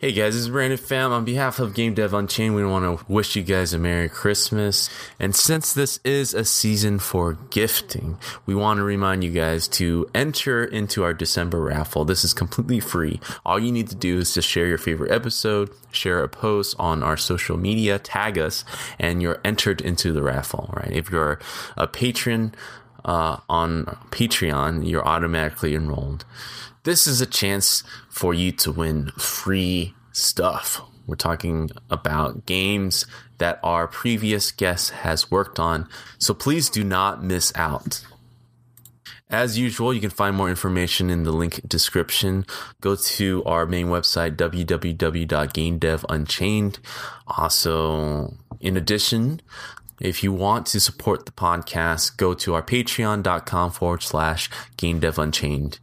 Hey guys, this is Brandon Pham. On behalf of Game Dev Unchained, we want to wish you guys a Merry Christmas. And since this is a season for gifting, we want to remind you guys to enter into our December raffle. This is completely free. All you need to do is just share your favorite episode, share a post on our social media, tag us, and you're entered into the raffle, right? If you're a patron uh, on Patreon, you're automatically enrolled this is a chance for you to win free stuff. We're talking about games that our previous guest has worked on, so please do not miss out. As usual, you can find more information in the link description. Go to our main website, www.gamedevunchained. Also, in addition, if you want to support the podcast, go to our patreon.com forward slash game dev unchained.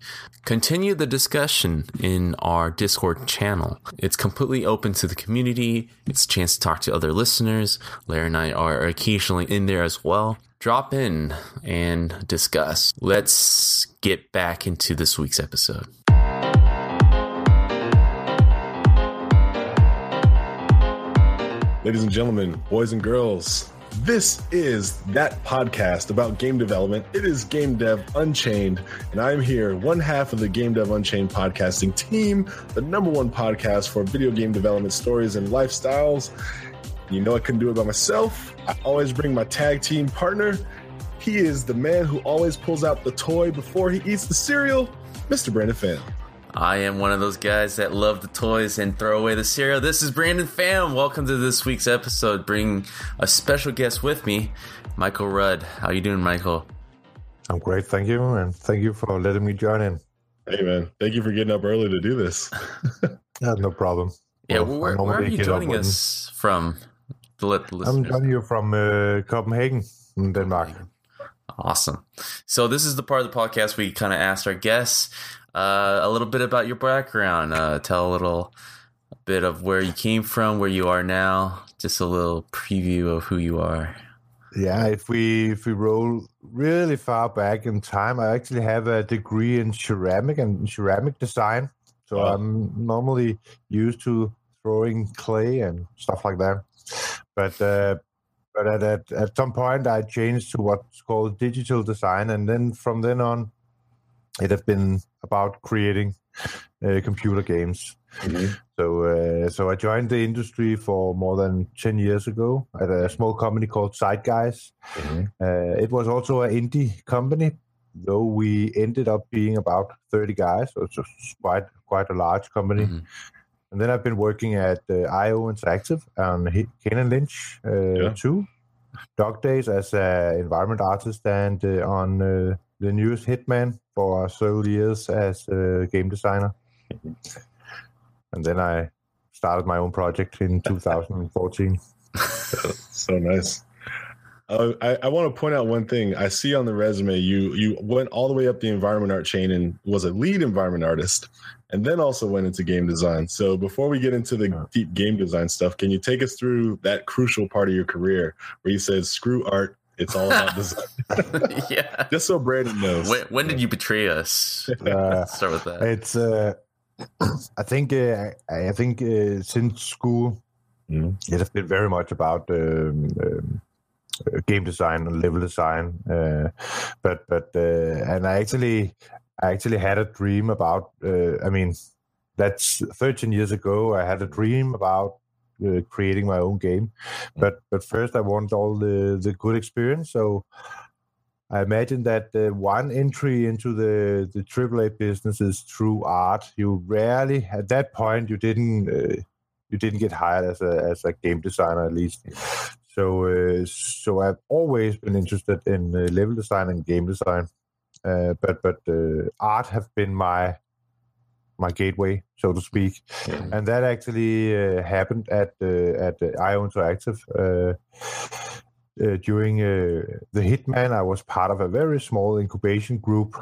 Continue the discussion in our Discord channel. It's completely open to the community. It's a chance to talk to other listeners. Larry and I are occasionally in there as well. Drop in and discuss. Let's get back into this week's episode. Ladies and gentlemen, boys and girls, this is that podcast about game development. It is Game Dev Unchained, and I'm here, one half of the Game Dev Unchained podcasting team, the number one podcast for video game development stories and lifestyles. You know I couldn't do it by myself. I always bring my tag team partner. He is the man who always pulls out the toy before he eats the cereal, Mr. Brandon Pham. I am one of those guys that love the toys and throw away the cereal. This is Brandon Pham. Welcome to this week's episode. Bring a special guest with me, Michael Rudd. How you doing, Michael? I'm great, thank you, and thank you for letting me join in. Hey, man, thank you for getting up early to do this. yeah, no problem. Yeah, well, where, where, are you joining us from? To let the I'm joining you from uh, Copenhagen, Denmark. Awesome. So this is the part of the podcast we kind of asked our guests uh, a little bit about your background. Uh, tell a little bit of where you came from, where you are now. Just a little preview of who you are. Yeah, if we if we roll really far back in time, I actually have a degree in ceramic and ceramic design. So. I'm normally used to throwing clay and stuff like that. But uh, but at, at at some point I changed to what's called digital design, and then from then on, it has been about creating uh, computer games. Mm-hmm. So, uh, so I joined the industry for more than ten years ago at a small company called Zeitgeist. Mm-hmm. Uh, it was also an indie company, though we ended up being about thirty guys. So it's quite quite a large company. Mm-hmm. And then I've been working at uh, IO Interactive and Kane and Lynch uh, yeah. too. Dog Days as an environment artist and uh, on uh, the newest Hitman for several years as a game designer. and then I started my own project in 2014. so nice. Uh, I, I want to point out one thing. I see on the resume you you went all the way up the environment art chain and was a lead environment artist, and then also went into game design. So before we get into the deep game design stuff, can you take us through that crucial part of your career where you said screw art, it's all about design. yeah. Just so Brandon knows. When, when did you betray us? Uh, start with that. It's. Uh, I think. Uh, I think uh, since school, mm. it has been very much about um, um, uh, game design and level design. Uh, but but and I actually I actually had a dream about. I mean, that's 13 years ago. I had a dream about uh, creating my own game. Mm. But but first, I want all the the good experience. So I imagine that the one entry into the the AAA business is through art. You rarely, at that point, you didn't uh, you didn't get hired as a as a game designer at least. So uh, so I've always been interested in uh, level design and game design. Uh, but but uh, art have been my my gateway, so to speak, mm-hmm. and that actually uh, happened at uh, at IO Interactive. Uh, uh, during uh, the Hitman, I was part of a very small incubation group,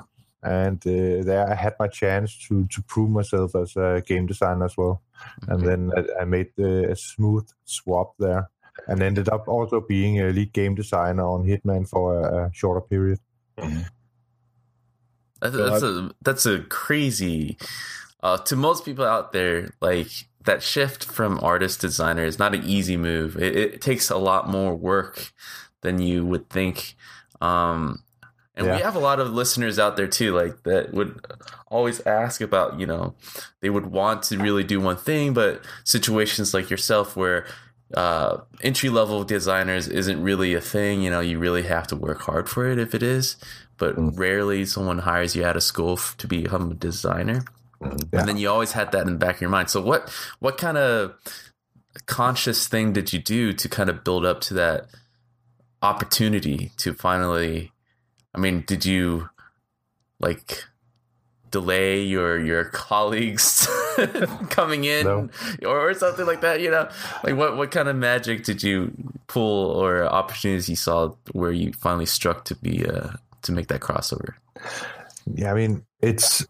and uh, there I had my chance to to prove myself as a game designer as well. Mm-hmm. And then I, I made a smooth swap there, and ended up also being a lead game designer on Hitman for a, a shorter period. Mm-hmm. That's, that's a that's a crazy. Uh, to most people out there, like that shift from artist designer is not an easy move. It, it takes a lot more work than you would think. Um, and yeah. we have a lot of listeners out there too, like that would always ask about, you know, they would want to really do one thing, but situations like yourself where uh, entry level designers isn't really a thing. You know, you really have to work hard for it if it is, but mm. rarely someone hires you out of school f- to become a designer. Yeah. And then you always had that in the back of your mind. So what what kind of conscious thing did you do to kind of build up to that opportunity to finally I mean, did you like delay your your colleagues coming in no. or, or something like that you know like what what kind of magic did you pull or opportunities you saw where you finally struck to be uh to make that crossover yeah i mean it's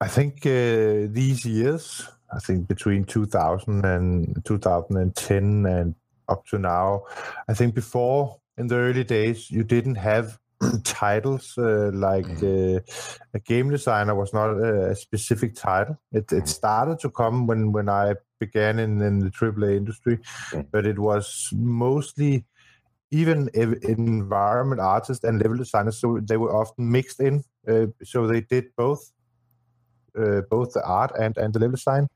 i think uh, these years i think between 2000 and 2010 and up to now i think before in the early days you didn't have titles uh, like mm-hmm. uh, a game designer was not a, specific title. It, it mm-hmm. started to come when when I began in, in the AAA industry, mm. but it was mostly even environment artists and level designers. So they were often mixed in. Uh, so they did both. Uh, both the art and, and the level design.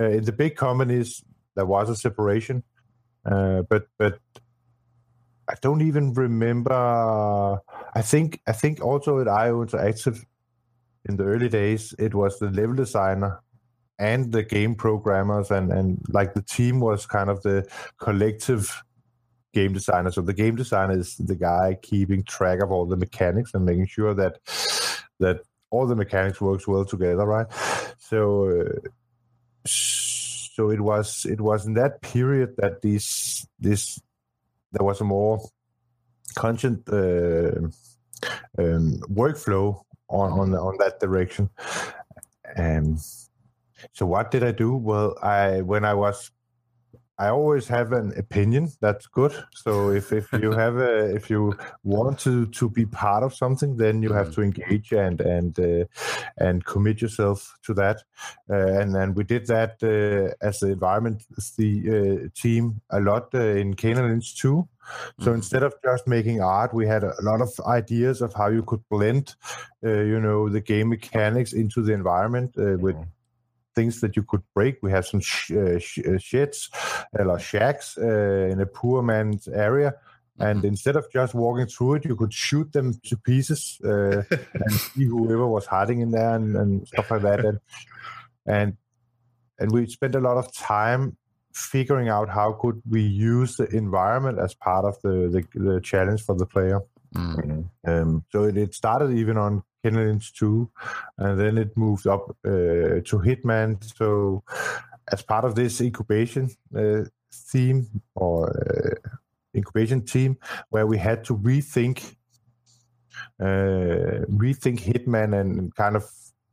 Uh, in the big companies, there was a separation, uh, but but I don't even remember. I think I think also at IO Interactive in the early days, it was the level designer and the game programmers, and and like the team was kind of the collective game designer. So the game designer is the guy keeping track of all the mechanics and making sure that that all the mechanics works well together, right? So. Uh, so it was it was in that period that this this there was a more content uh, um, workflow on, on on that direction. And so what did I do? Well, I when I was I always have an opinion. That's good. So if, if you have a if you want to to be part of something, then you have mm. to engage and and uh, and commit yourself to that. Uh, and then we did that uh, as the environment the uh, team a lot uh, in Lynch too. So mm-hmm. instead of just making art, we had a lot of ideas of how you could blend, uh, you know, the game mechanics into the environment with mm-hmm things that you could break. We have some sh- uh, sh- uh, sheds or shacks uh, in a poor man's area. And mm-hmm. instead of just walking through it, you could shoot them to pieces uh, and see whoever was hiding in there and, and stuff like that. And, and and we spent a lot of time figuring out how could we use the environment as part of the the, the challenge for the player. Mm. Um, so it, it, started even on and Lynch 2, and then it moved up uh, to Hitman. So, as part of this incubation uh, theme or uh, incubation team, where we had to rethink rethink Hitman and kind of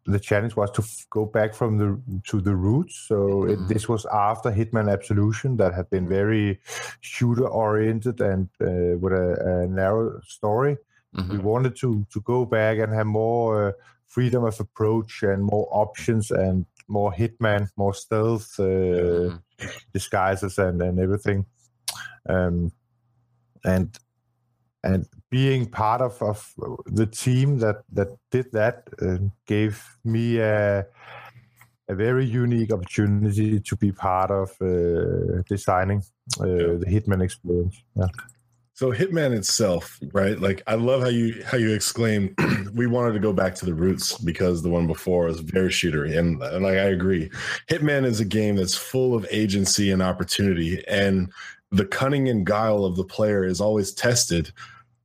the challenge was to f- go back from the to the roots. So it, mm-hmm. this was after Hitman Absolution that had been very shooter oriented and uh, with a, a, narrow story. Mm-hmm. We wanted to to go back and have more uh, freedom of approach and more options and more Hitman, more stealth uh, mm-hmm. disguises and and everything. Um, and and being part of, of the team that that did that uh, gave me a a very unique opportunity to be part of uh, designing uh, yeah. the Hitman experience. Yeah. So Hitman itself, right? Like I love how you how you exclaim we wanted to go back to the roots because the one before was very shootery and, and like I agree. Hitman is a game that's full of agency and opportunity and the cunning and guile of the player is always tested.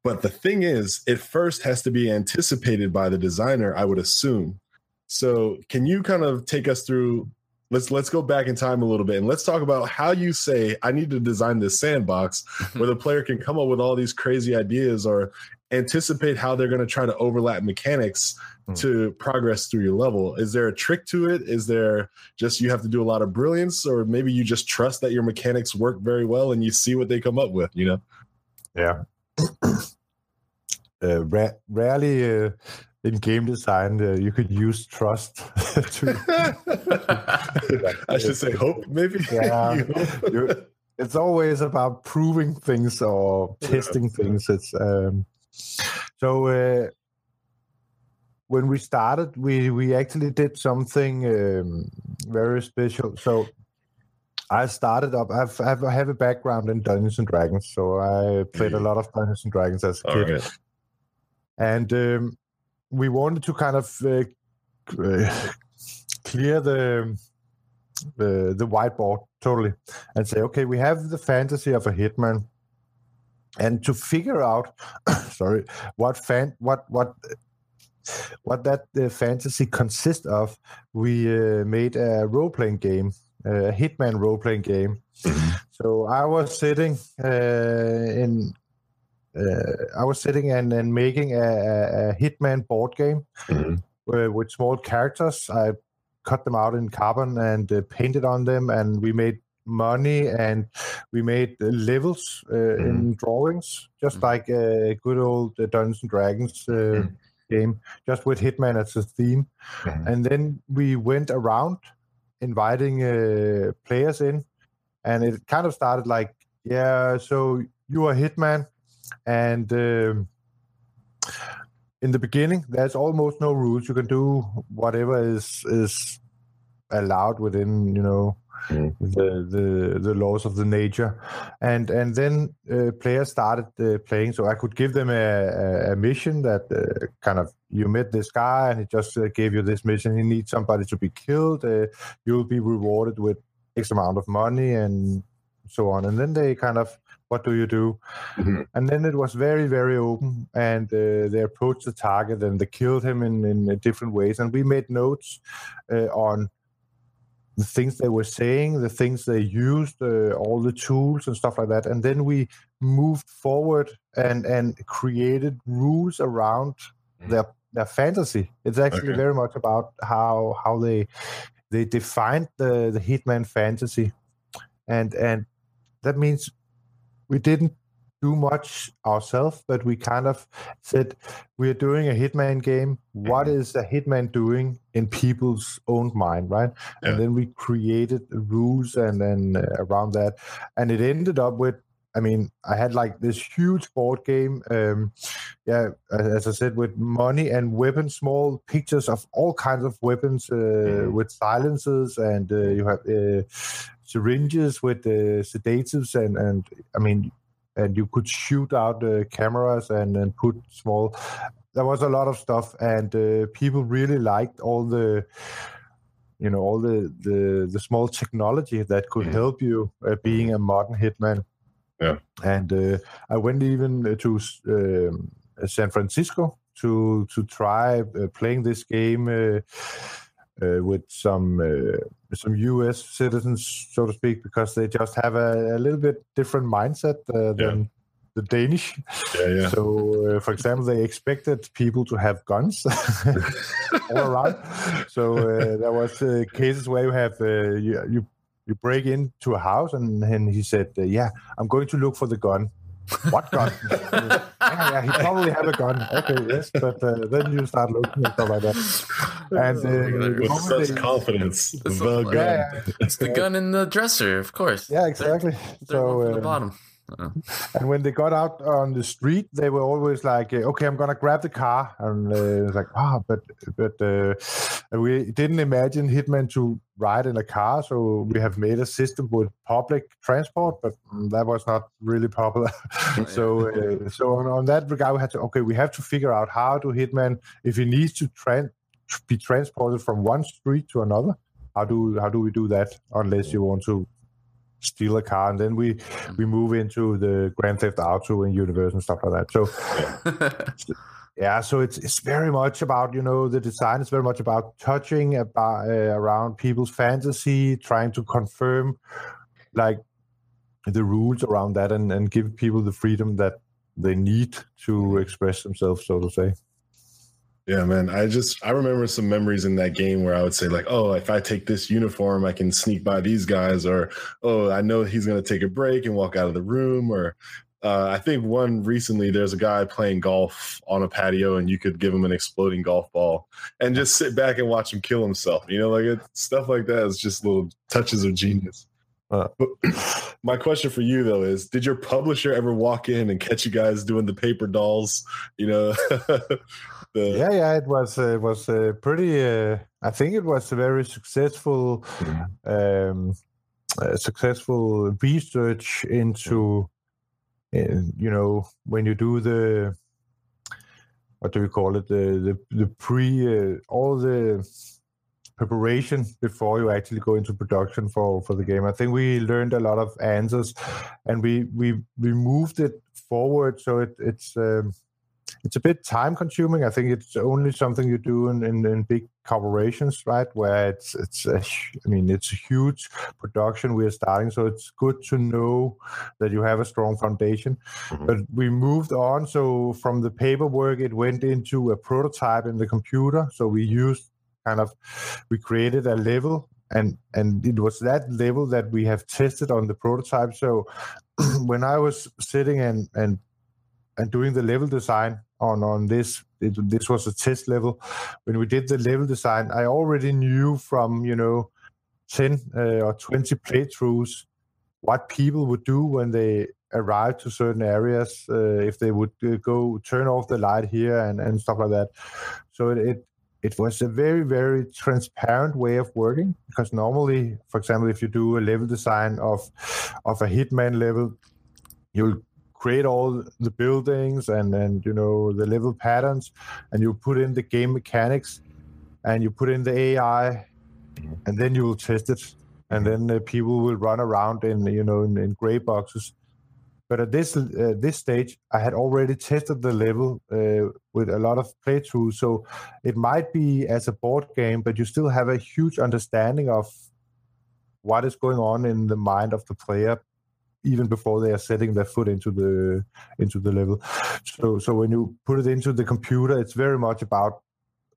But the thing is, it first has to be anticipated by the designer, I would assume. So, can you kind of take us through? Let's let's go back in time a little bit and let's talk about how you say I need to design this sandbox where the player can come up with all these crazy ideas or anticipate how they're going to try to overlap mechanics Hmm. to progress through your level. Is there a trick to it? Is there just you have to do a lot of brilliance, or maybe you just trust that your mechanics work very well and you see what they come up with? You know. Yeah. uh, ra- rarely uh, in game design uh, you could use trust to. I should say hope, maybe. Yeah. You hope. You- it's always about proving things or testing things. It's um, so. Uh, when we started, we we actually did something um, very special. So I started up. I've, I've I have a background in Dungeons and Dragons, so I played a lot of Dungeons and Dragons as a All kid right. and um, we wanted to kind of uh, clear the, the the whiteboard totally and say okay we have the fantasy of a hitman and to figure out sorry what fan what what what that uh, fantasy consists of we uh, made a role-playing game a hitman role-playing game so i was sitting uh, in uh, I was sitting and, and making a, a, Hitman board game Mhm. uh, with small characters. I cut them out in carbon and uh, painted on them, and we made money and we made levels uh, in drawings, just Mhm. like a good old uh, Dungeons and Dragons uh, Mhm. game, just with Hitman as a theme. And then we went around inviting uh, players in, and it kind of started like, yeah, so you are Hitman and um, in the beginning there's almost no rules you can do whatever is is allowed within you know Mhm. the, the the laws of the nature. And and then uh, players started uh, playing. So i could give them a, a, mission that uh, kind of you met this guy and he just uh, gave you this mission. He needs somebody to be killed. Uh, you'll be rewarded with x amount of money and so on. And then they kind of what do you do? Mhm. and then it was very very open and uh, they approached the target and they killed him in, in different ways. And we made notes uh, on the things they were saying the things they used uh, all the tools and stuff like that. And then we moved forward and and created rules around their their fantasy. It's actually Okay. very much about how how they they defined the the hitman fantasy. And and that means we didn't do much ourselves, but we kind of said we're doing a Hitman game. What is a Hitman doing in people's own mind, right? Yeah. And then we created rules and then uh, around that, and it ended up with. I mean, I had like this huge board game. Um, yeah, as I said, with money and weapons, small pictures of all kinds of weapons uh, Mhm. with silencers, and uh, you have uh, syringes with uh, sedatives, and and I mean, and you could shoot out the cameras and and put small. There was a lot of stuff, and uh, people really liked all the you know all the the, the small technology that could Mhm. help you uh, being a modern hitman Yeah. and uh, i went even uh, to um, san francisco to to try uh, playing this game uh, with some uh, some us citizens so to speak because they just have a, a little bit different mindset uh, than the danish Yeah, yeah. so, uh, for example, they expected people to have guns all around. So uh, there was uh, cases where you have uh, you, you you break into a house and and he said, uh, "Yeah, I'm going to look for the gun." What gun? yeah, yeah, he probably have a gun. Okay, yes, but uh, then you start looking and stuff like that. And uh, the With such they- confidence, the not- gun. Yeah, It's the gun in the dresser, of course. yeah, exactly. Third So one from the um, bottom. And when they got out on the street, they were always like, uh, "Okay, I'm gonna grab the car," and uh, it was like, "Ah, but but uh, we didn't imagine Hitman to ride in a car, so we have made a system with public transport, but mm, that was not really popular. so uh, so on, on that regard, we had to okay, we have to figure out how to Hitman if he needs to tran- be transported from one street to another. How do how do we do that unless you want to steal a car and then we we move into the grand theft auto and universe and stuff like that. So Yeah, so it's it's very much about you know the design is very much about touching about uh, around people's fantasy, trying to confirm like the rules around that, and and give people the freedom that they need to express themselves, so to say. Yeah, man. I just I remember some memories in that game where I would say like, "Oh, if I take this uniform, I can sneak by these guys," or "Oh, I know he's going to take a break and walk out of the room," or uh, I think one recently there's a guy playing golf on a patio and you could give him an exploding golf ball and just sit back and watch him kill himself. You know, like stuff like that is just little touches of genius. Uh, my question for you though is did your publisher ever walk in and catch you guys doing the paper dolls you know? The... yeah yeah it was uh, it was uh, pretty uh, i think it was a very successful um, successful research into you know when you do the what do we call it? The the, the pre uh, all the preparation before you actually go into production for for the game i think we learned a lot of answers and we we we moved it forward so it, it's um, it's a bit time consuming. I think it's only something you do in, in, in, big corporations, right? Where it's it's a, I mean it's a huge production we are starting, so it's good to know that you have a strong foundation. Mm-hmm. But we moved on, so from the paperwork, it went into a prototype in the computer. So we used kind of we created a level and and it was that level that we have tested on the prototype. So when i was sitting and and and doing the level design on on this it, this was a test level. When we did the level design i already knew from you know 10 uh, or 20 playthroughs what people would do when they arrive to certain areas uh, if they would uh, go turn off the light here and, and stuff like that. So it, it it was a very very transparent way of working because normally for example if you do a level design of of a hitman level you'll create all the buildings and and you know the level patterns and you put in the game mechanics and you put in the ai and then you will test it. And then uh, people will run around in you know in, in gray boxes but at this uh, this stage i had already tested the level uh, with a lot of playthroughs. So it might be as a board game but you still have a huge understanding of what is going on in the mind of the player even before they are setting their foot into the into the level. So so when you put it into the computer, it's very much about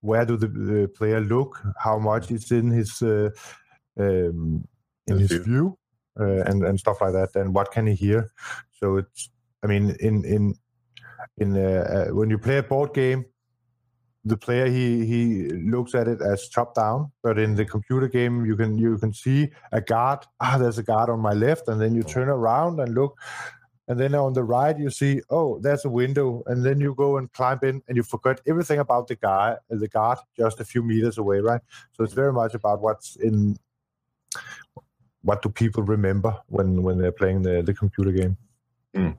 where do the, the player look, how much it's in his uh, um, in his view, uh, and and stuff like that, and what can he hear. So it's I mean in in in uh, uh when you play a board game, the player he he looks at it as top down but in the computer game you can you can see a guard. Ah there's a guard on my left. And then you turn around and look. And then on the right you see oh there's a window. And then you go and climb in and you forget everything about the guy the guard just a few meters away right? So it's very much about what's in what do people remember when when they're playing the, the computer game mm.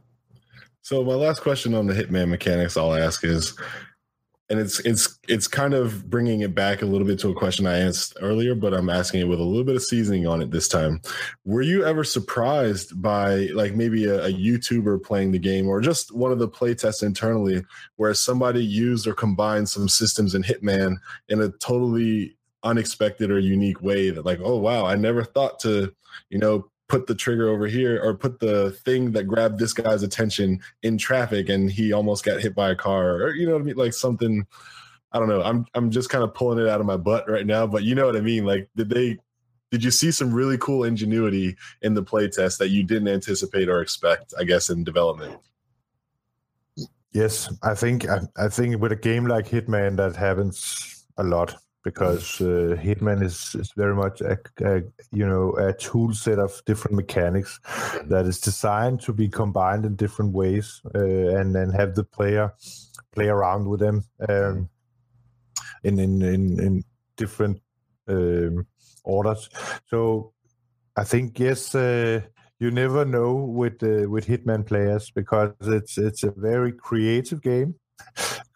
so my last question on the hitman mechanics i'll ask is and it's it's it's kind of bringing it back a little bit to a question I asked earlier, but I'm asking it with a little bit of seasoning on it this time. Were you ever surprised by like maybe a, a YouTuber playing the game or just one of the playtests internally where somebody used or combined some systems in Hitman in a totally unexpected or unique way that like, oh wow, I never thought to, you know, put the trigger over here or put the thing that grabbed this guy's attention in traffic and he almost got hit by a car or you know what I mean? Like something I don't know. I'm I'm just kind of pulling it out of my butt right now but you know what I mean? Like did they did you see some really cool ingenuity in the playtest that you didn't anticipate or expect I guess in development? Yes I think I, I think with a game like Hitman that happens a lot because uh, Hitman is, is very much a, a, you know a tool set of different mechanics that is designed to be combined in different ways uh, and then have the player play around with them um, in, in in in different um, orders. So I think yes. Uh, you never know with uh, with Hitman players because it's it's a very creative game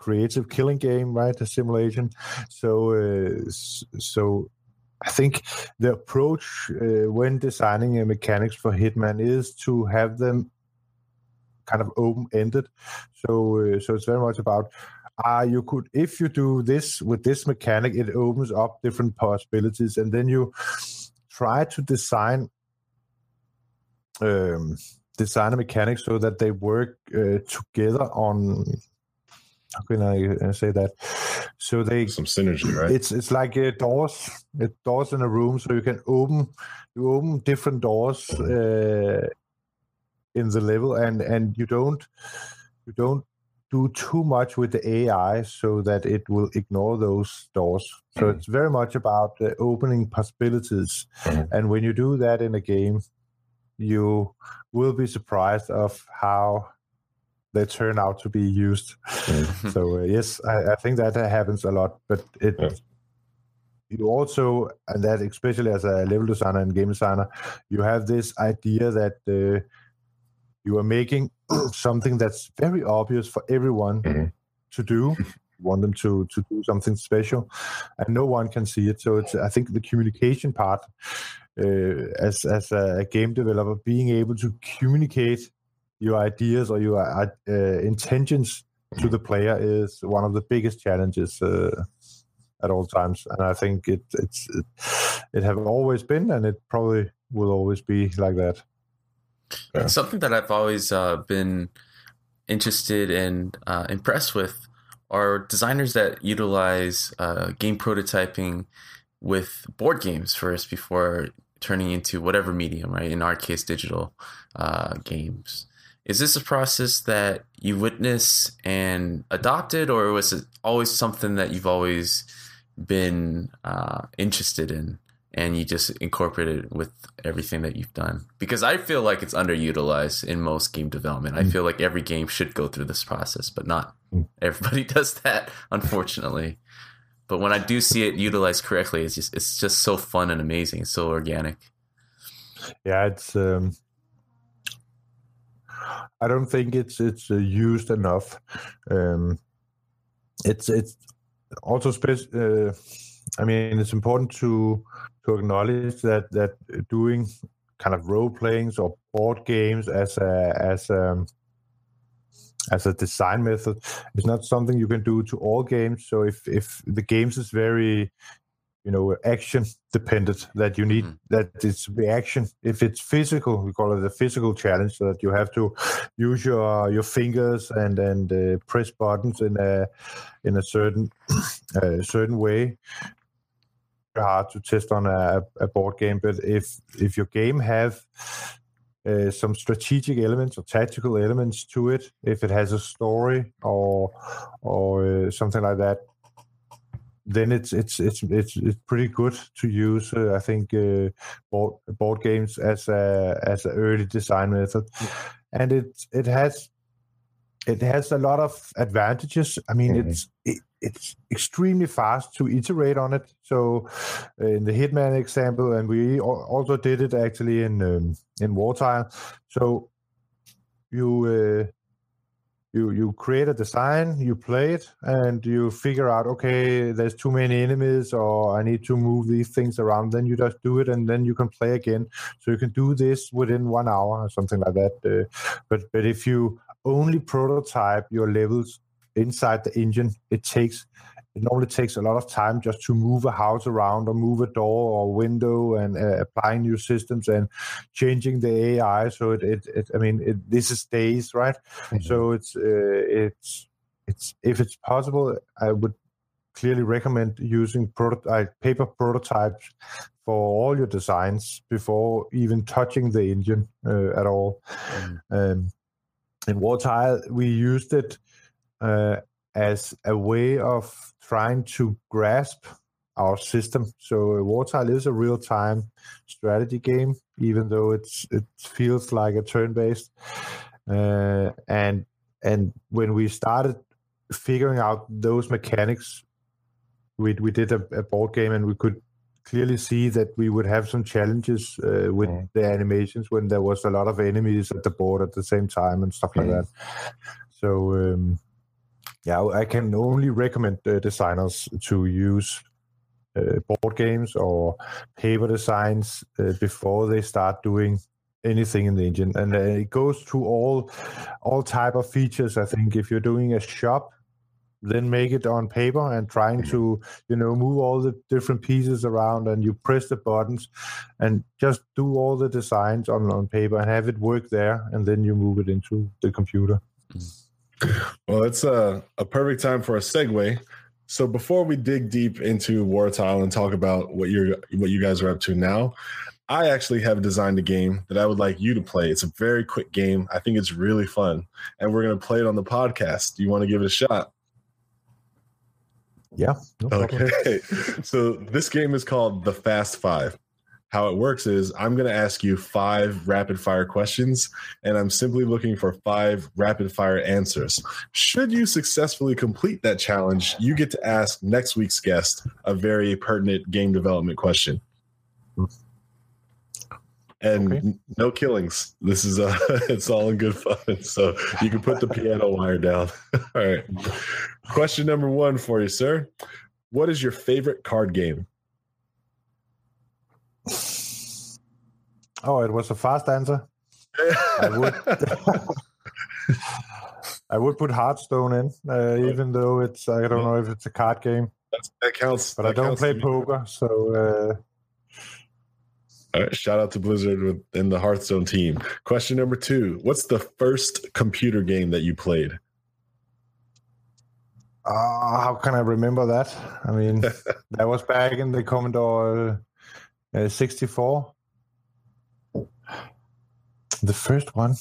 creative killing game, right? A simulation. So, uh, so I think the approach uh, when designing mechanics for Hitman is to have them kind of open ended. So, uh, so it's very much about uh, you could if you do this with this mechanic, it opens up different possibilities, and then you try to design um, design a mechanic so that they work uh, together on how can I say that? So they some synergy, right? It's it's like uh, doors, it doors in a room, so you can open you open different doors uh, in the level, and and you don't you don't do too much with the AI so that it will ignore those doors. So mm-hmm. it's very much about uh, opening possibilities, mm-hmm. and when you do that in a game, you will be surprised of how they turn out to be used. Mm-hmm. so uh, yes, I, I, think that happens a lot, but it. Yeah. You also, and that especially as a level designer and game designer, you have this idea that uh, you are making something that's very obvious for everyone mm-hmm. to do. You want them to to do something special, and no one can see it. So it's I think the communication part, uh, as as a game developer, being able to communicate your ideas or your uh, uh intentions to the player is one of the biggest challenges uh, at all times, and I think it it's it, it have always been, and it probably will always be like that. Yeah. Something that I've always uh, been interested and uh, impressed with are designers that utilize uh, game prototyping with board games first before turning into whatever medium, right? In our case, digital uh, games. Is this a process that you witnessed and adopted, or was it always something that you've always been uh, interested in? and you just incorporate it with everything that you've done because i feel like it's underutilized in most game development mm. i feel like every game should go through this process but not mm. everybody does that unfortunately but when i do see it utilized correctly it's just it's just so fun and amazing it's so organic yeah it's um i don't think it's it's uh, used enough um it's it's also spe- uh, i mean it's important to to acknowledge that that doing kind of role playings or board games as a as a as a design method is not something you can do to all games. So if if the games is very you know action dependent that you need mm. that it's reaction if it's physical we call it a physical challenge so that you have to use your your fingers and and uh, press buttons in a in a certain uh, certain way hard to test on a, a board game. But if if your game have uh, some strategic elements or tactical elements to it, if it has a story or or uh, something like that, then it's it's it's it's, it's pretty good to use. Uh, I think uh, board board games as a as an early design method, and it it has it has a lot of advantages. I mean, mm-hmm. it's it, it's extremely fast to iterate on it. So, uh, in the Hitman example, and we also did it actually in um, in Wartile. So, you uh, you you create a design, you play it, and you figure out okay, there's too many enemies, or I need to move these things around. Then you just do it, and then you can play again. So you can do this within one hour or something like that. Uh, but but if you only prototype your levels inside the engine, it takes it normally takes a lot of time just to move a house around or move a door or window and uh, applying new systems and changing the AI. So it, it, it I mean, it, this is days, right? Mm-hmm. So it's uh, it's it's if it's possible, I would clearly recommend using prototype paper prototypes for all your designs before even touching the engine uh, at all. Mm. Um, in Wartile, we used it uh, as a way of trying to grasp our system. So uh, Wartile is a real-time strategy game, even though it's it feels like a turn-based. Uh, and and when we started figuring out those mechanics, we we did a, a board game, and we could clearly see that we would have some challenges uh, with mm. the animations when there was a lot of enemies at the board at the same time and stuff mm. like that. So um, yeah, I can only recommend uh, designers to use uh, board games or paper designs uh, before they start doing anything in the engine, and uh, it goes through all all type of features. I think. If you're doing a shop then make it on paper and trying to you know move all the different pieces around and you press the buttons and just do all the designs on, on paper and have it work there and then you move it into the computer well it's a, a perfect time for a segue so before we dig deep into Wartile and talk about what you're what you guys are up to now I actually have designed a game that I would like you to play. It's a very quick game. I think it's really fun, and we're going to play it on the podcast. Do you want to give it a shot? Yeah. No okay. so this game is called the Fast Five. How it works is I'm going to ask you five rapid fire questions, and I'm simply looking for five rapid fire answers. Should you successfully complete that challenge, you get to ask next week's guest a very pertinent game development question and okay. no killings. This is uh it's all in good fun. So you can put the piano wire down. all right. Question number one for you, sir. What is your favorite card game? Oh, it was a fast answer. I would I would put Hearthstone in, uh, even though it's I don't know if it's a card game. That's, that counts. But that I don't play poker, so uh, all right, shout out to Blizzard within the Hearthstone team. Question number two What's the first computer game that you played? Uh, how can I remember that? I mean, that was back in the Commodore uh, 64. The first one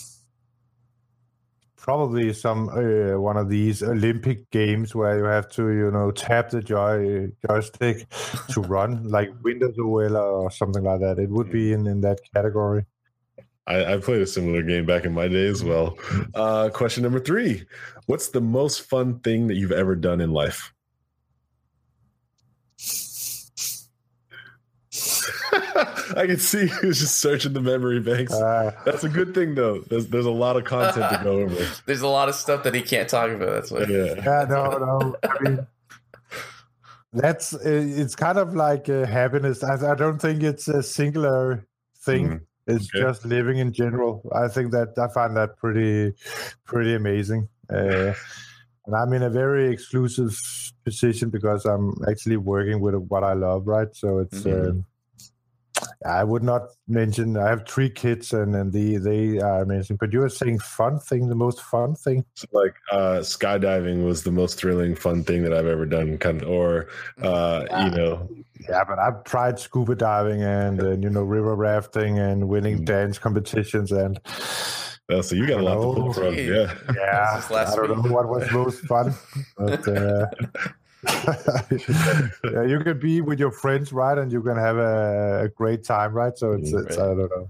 probably some uh, one of these Olympic games where you have to, you know, tap the joy joystick to run, like Windows OL or something like that. It would be in, in that category. I, I played a similar game back in my day as well. Uh, question number three: What's the most fun thing that you've ever done in life? I can see who's just searching the memory banks. Uh, That's a good thing, though. There's there's a lot of content to go over. There's a lot of stuff that he can't talk about. That's why. Yeah. Yeah. No. No. I mean, that's it's kind of like happiness. I, I don't think it's a singular thing. Mm, it's okay. just living in general. I think that I find that pretty pretty amazing. Uh, and I'm in a very exclusive position because I'm actually working with what I love, right? So it's. Mm-hmm. Um, I would not mention. I have three kids, and and the they are amazing. But you were saying fun thing, the most fun thing. So like uh, skydiving was the most thrilling, fun thing that I've ever done. Kind of, or uh, yeah. you know, yeah. But I've tried scuba diving and, and you know river rafting and winning mm. dance competitions and. Oh, so you got a lot to pull from, yeah. Yeah, I don't week. know what was most fun, but uh, yeah, you can be with your friends, right? And you can have a, a great time, right? So it's, it's I don't know.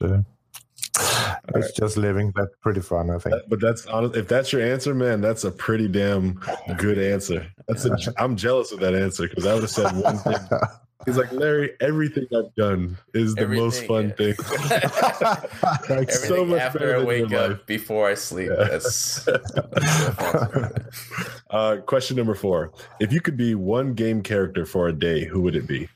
Yeah. It's right. just living. That's pretty fun, I think. But that's if that's your answer, man. That's a pretty damn good answer. That's a, I'm jealous of that answer because I would have said one thing He's like, Larry, everything I've done is the everything, most fun yeah. thing. like so much after I wake up, life. before I sleep. Yeah. That's, that's uh, question number four. If you could be one game character for a day, who would it be?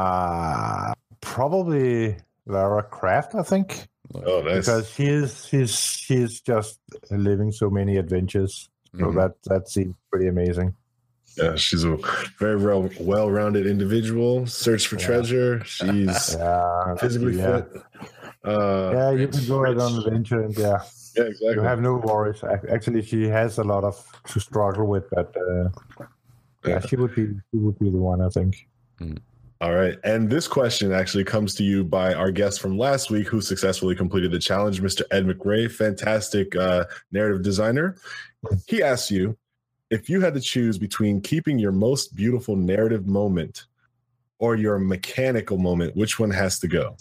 Uh, probably Lara Croft, I think. Oh, nice. Because she's she's she's just living so many adventures. So mm-hmm. that that seems pretty amazing. Yeah, she's a very well well-rounded individual. Search for yeah. treasure. She's yeah, physically yeah. fit. Uh, yeah, you can go out on adventure and yeah, yeah, exactly. You have no worries. Actually, she has a lot of to struggle with, but uh, yeah, yeah, she would be she would be the one, I think. Mm. All right. And this question actually comes to you by our guest from last week who successfully completed the challenge, Mr. Ed McRae, fantastic uh, narrative designer. He asks you if you had to choose between keeping your most beautiful narrative moment or your mechanical moment, which one has to go?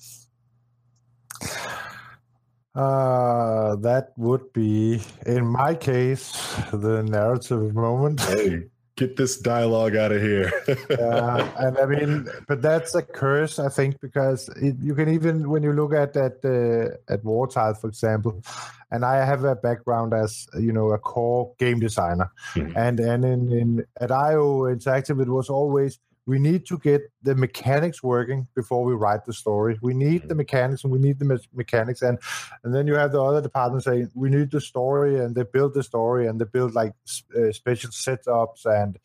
Uh, that would be, in my case, the narrative moment. Hey get this dialogue out of here. yeah, and I mean, but that's a curse, I think, because it, you can even when you look at at uh, at Wartile, for example, and I have a background as you know a core game designer, mm-hmm. and and in, in at IO Interactive, it was always we need to get the mechanics working before we write the story. We need the mechanics and we need the me- mechanics, and and then you have the other department saying we need the story, and they build the story and they build like uh, special setups and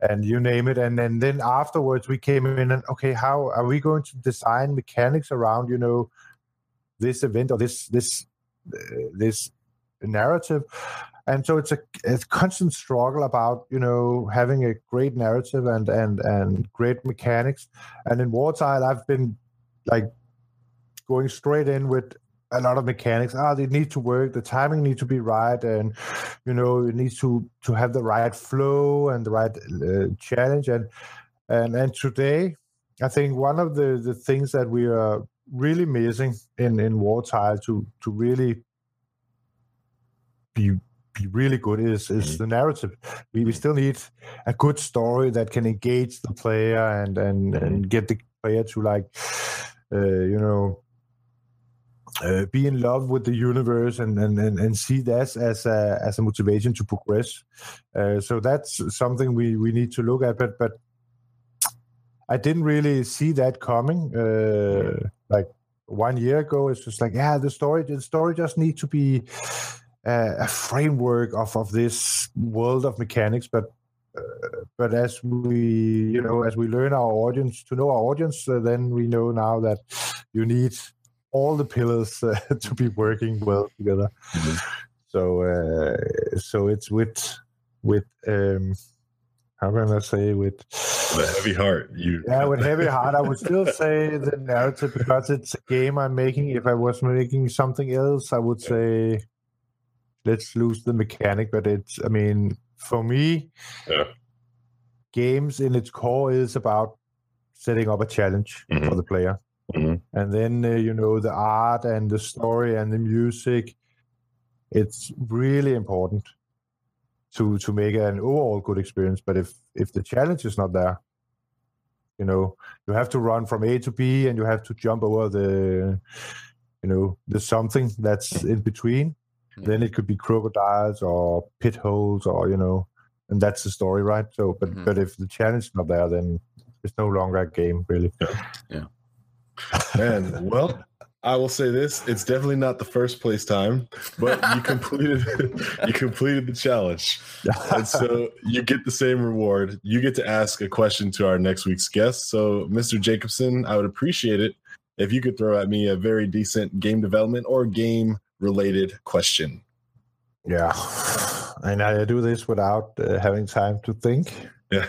and you name it, and, and then afterwards we came in and okay, how are we going to design mechanics around you know this event or this this uh, this narrative. And so it's a it's constant struggle about you know having a great narrative and and and great mechanics. And in wartile i've been like going straight in with a lot of mechanics. Ah they need to work. The timing needs to be right. And you know it needs to to have the right flow and the right uh, challenge. And and and today i think one of the the things that we are really missing in in wartile to to really be be really good is is mm-hmm. the narrative. We we still need a good story that can engage the player and and mm-hmm. and get the player to like uh, you know uh, be in love with the universe and and and, and see that as a as a motivation to progress. Uh, so that's something we we need to look at. But but I didn't really see that coming. Uh, like one year ago, it's just like yeah, the story the story just need to be a framework of of this world of mechanics, but uh, but as we you know as we learn our audience to know our audience, uh, then we know now that you need all the pillars uh, to be working well together. Mm-hmm. So uh, so it's with with um, how can I say with a heavy heart. You yeah, with heavy heart, I would still say the narrative because it's a game I'm making. If I was making something else, I would say let's lose the mechanic. But it's, I mean, for me, yeah. games in its core is about setting up a challenge mm-hmm. for the player. Mm-hmm. And then, uh, you know, the art and the story and the music, it's really important to to make an overall good experience. But if if the challenge is not there, you know, you have to run from A to B and you have to jump over the, you know, the something that's in between. Then it could be crocodiles or pit holes or you know, and that's the story, right? So, but mm-hmm. but if the challenge is not there, then it's no longer a game, really. Yeah. yeah. Man, well, I will say this: it's definitely not the first place time, but you completed you completed the challenge, and so you get the same reward. You get to ask a question to our next week's guest. So, Mr. Jacobson, I would appreciate it if you could throw at me a very decent game development or game related question. Yeah. And I do this without uh, having time to think. Yeah.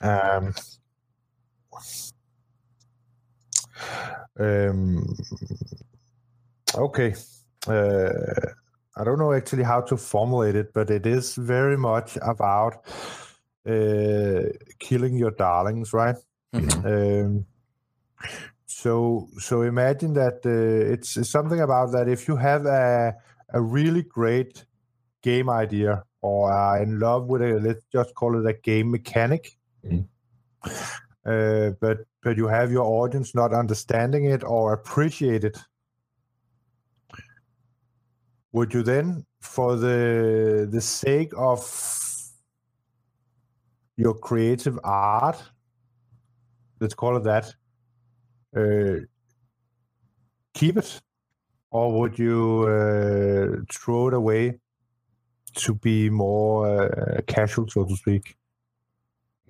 um, um, okay. Uh, I don't know actually how to formulate it, but it is very much about uh, killing your darlings, right? Mm-hmm. Um, so so imagine that uh, it's, it's something about that if you have a a really great game idea or are in love with it, let's just call it a game mechanic. Mm. Uh, but but you have your audience not understanding it or appreciate it. Would you then, for the the sake of your creative art, let's call it that, keep it, or would you uh, throw it away to be more uh, casual, so to speak?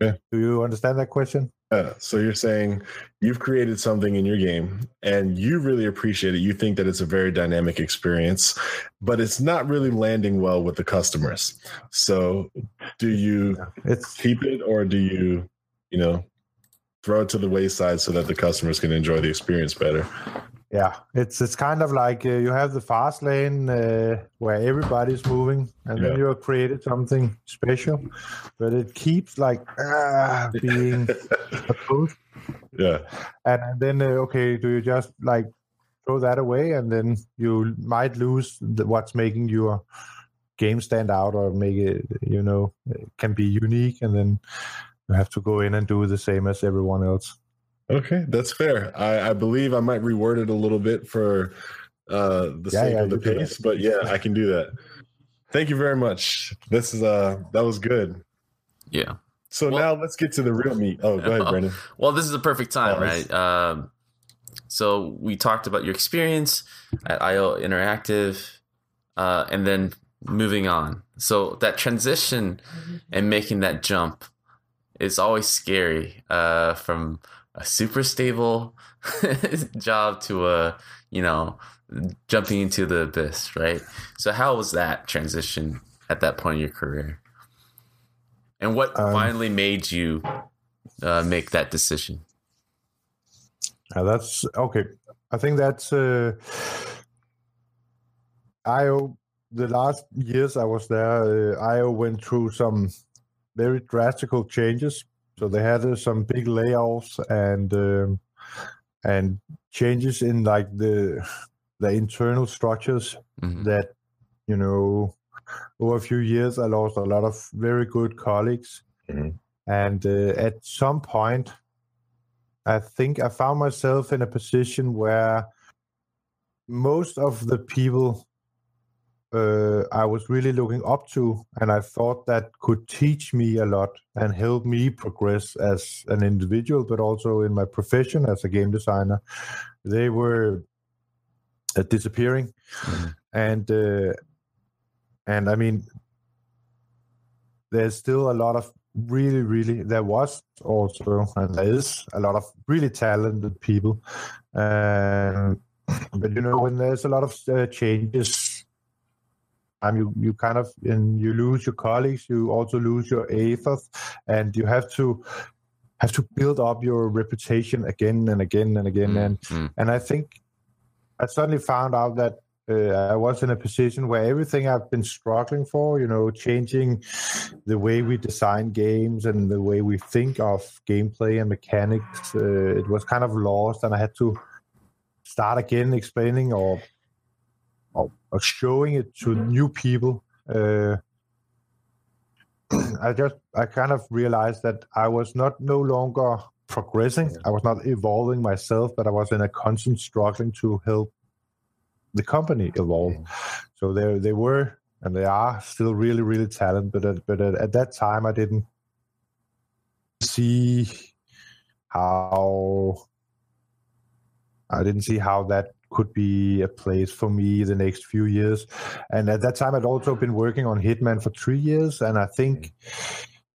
Yeah. Do you understand that question? Uh, so you're saying you've created something in your game and you really appreciate it. You think that it's a very dynamic experience, but it's not really landing well with the customers. So do you it's, keep it or do you, you know, throw it to the wayside so that the customers can enjoy the experience better. Yeah, it's it's kind of like uh, you have the fast lane uh, where everybody's moving, and yeah. then you have created something special, but it keeps like uh, being opposed. Yeah, and then uh, okay, do you just like throw that away, and then you might lose the, what's making your game stand out or make it, you know, can be unique, and then you have to go in and do the same as everyone else. Okay, that's fair. I, I believe I might reword it a little bit for uh, the yeah, sake yeah, of the pace, but yeah, I can do that. Thank you very much. This is uh that was good. Yeah. So Well- now let's get to the real meat. Oh, go ahead, Brandon. Well, this is the perfect time, Oh, right? Um, so we talked about your experience at IO Interactive, uh, and then moving on. So that transition and making that jump is always scary. Uh, from a super stable job to a you know jumping into the abyss, right? So how was that transition at that point in your career? And what Um, finally made you uh, make that decision? Uh, that's okay. I think that's uh, IO. The last years I was there, uh, IO went through some very drastical changes. So they had uh, some big layoffs and um, and changes in like the the internal structures Mhm. that you know over a few years i lost a lot of very good colleagues Mhm. and uh, at some point i think i found myself in a position where most of the people uh, i was really looking up to and i thought that could teach me a lot and help me progress as an individual but also in my profession as a game designer they were uh, disappearing Mhm. and uh, and I mean, there's still a lot of really, really. There was also, and there is a lot of really talented people. Um, but you know, when there's a lot of uh, changes, um, you you kind of and you lose your colleagues. You also lose your ethos, and you have to have to build up your reputation again and again and again. And Mm, and I think I suddenly found out that uh, I was in a position where everything I've been struggling for, you know, changing the way we design games and the way we think of gameplay and mechanics, uh, it was kind of lost, and I had to start again explaining or or, or showing it to new people. Uh, I just I kind of realized that I was not no longer progressing. I was not evolving myself, but I was in a constant struggling to help the company evolve. So they they were and they are still really really talented, but at, but at, at that time I didn't see how I didn't see how that could be a place for me the next few years. And at that time, I'd also been working on Hitman for three years, and I think